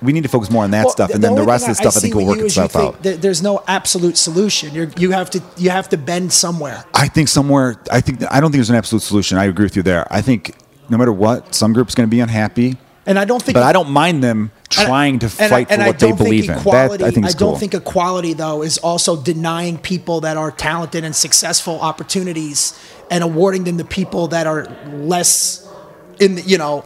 we need to focus more on that Well, stuff, and then the rest of the stuff I, think will work you is you itself think out. there's no absolute solution. You're, you have to you have to bend somewhere. I think somewhere. I think I don't think there's an absolute solution. I agree with you there. I think no matter what, some group's going to be unhappy, And I don't think but I don't mind them trying to and I- fight and for I what they believe in. That equality- I think is don't cool. think equality though is also denying people that are talented and successful opportunities and awarding them to people that are less in the, you know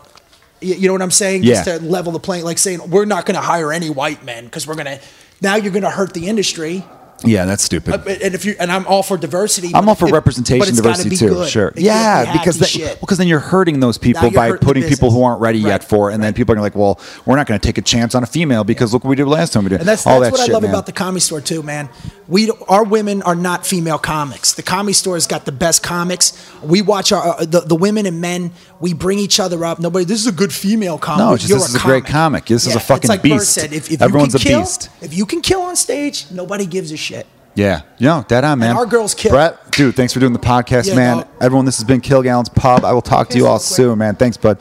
you know what I'm saying just Yeah. to level the playing like saying we're not going to hire any white men because we're going to now you're going to hurt the industry Yeah, that's stupid. Uh, and if you and I'm all for diversity. I'm all for it- representation, but it's gotta diversity be too. good. Sure. It Yeah, be because then, well, because then you're hurting those people by putting people who aren't ready Right, yet for, it, and then people are like, "Well, we're not going to take a chance on a female because look what we did last time we did." And that's, all that's that what shit, I love man. about the comedy store too, man. We our women are not female comics. The comedy store has got the best comics. We watch our uh, the, the women and men. We bring each other up. Nobody. This is a good female comic. No, just this is a great comic. This is a fucking like beast. said, if, if Everyone's you can a beast. If you can kill on stage, nobody gives a shit. Yeah, no, dead on, man. our girls kill. Brett, dude, thanks for doing the podcast, Yeah, man. dog. Everyone, this has been Kilgallen's Pub. I will talk to you all quick. soon, man. Thanks, bud.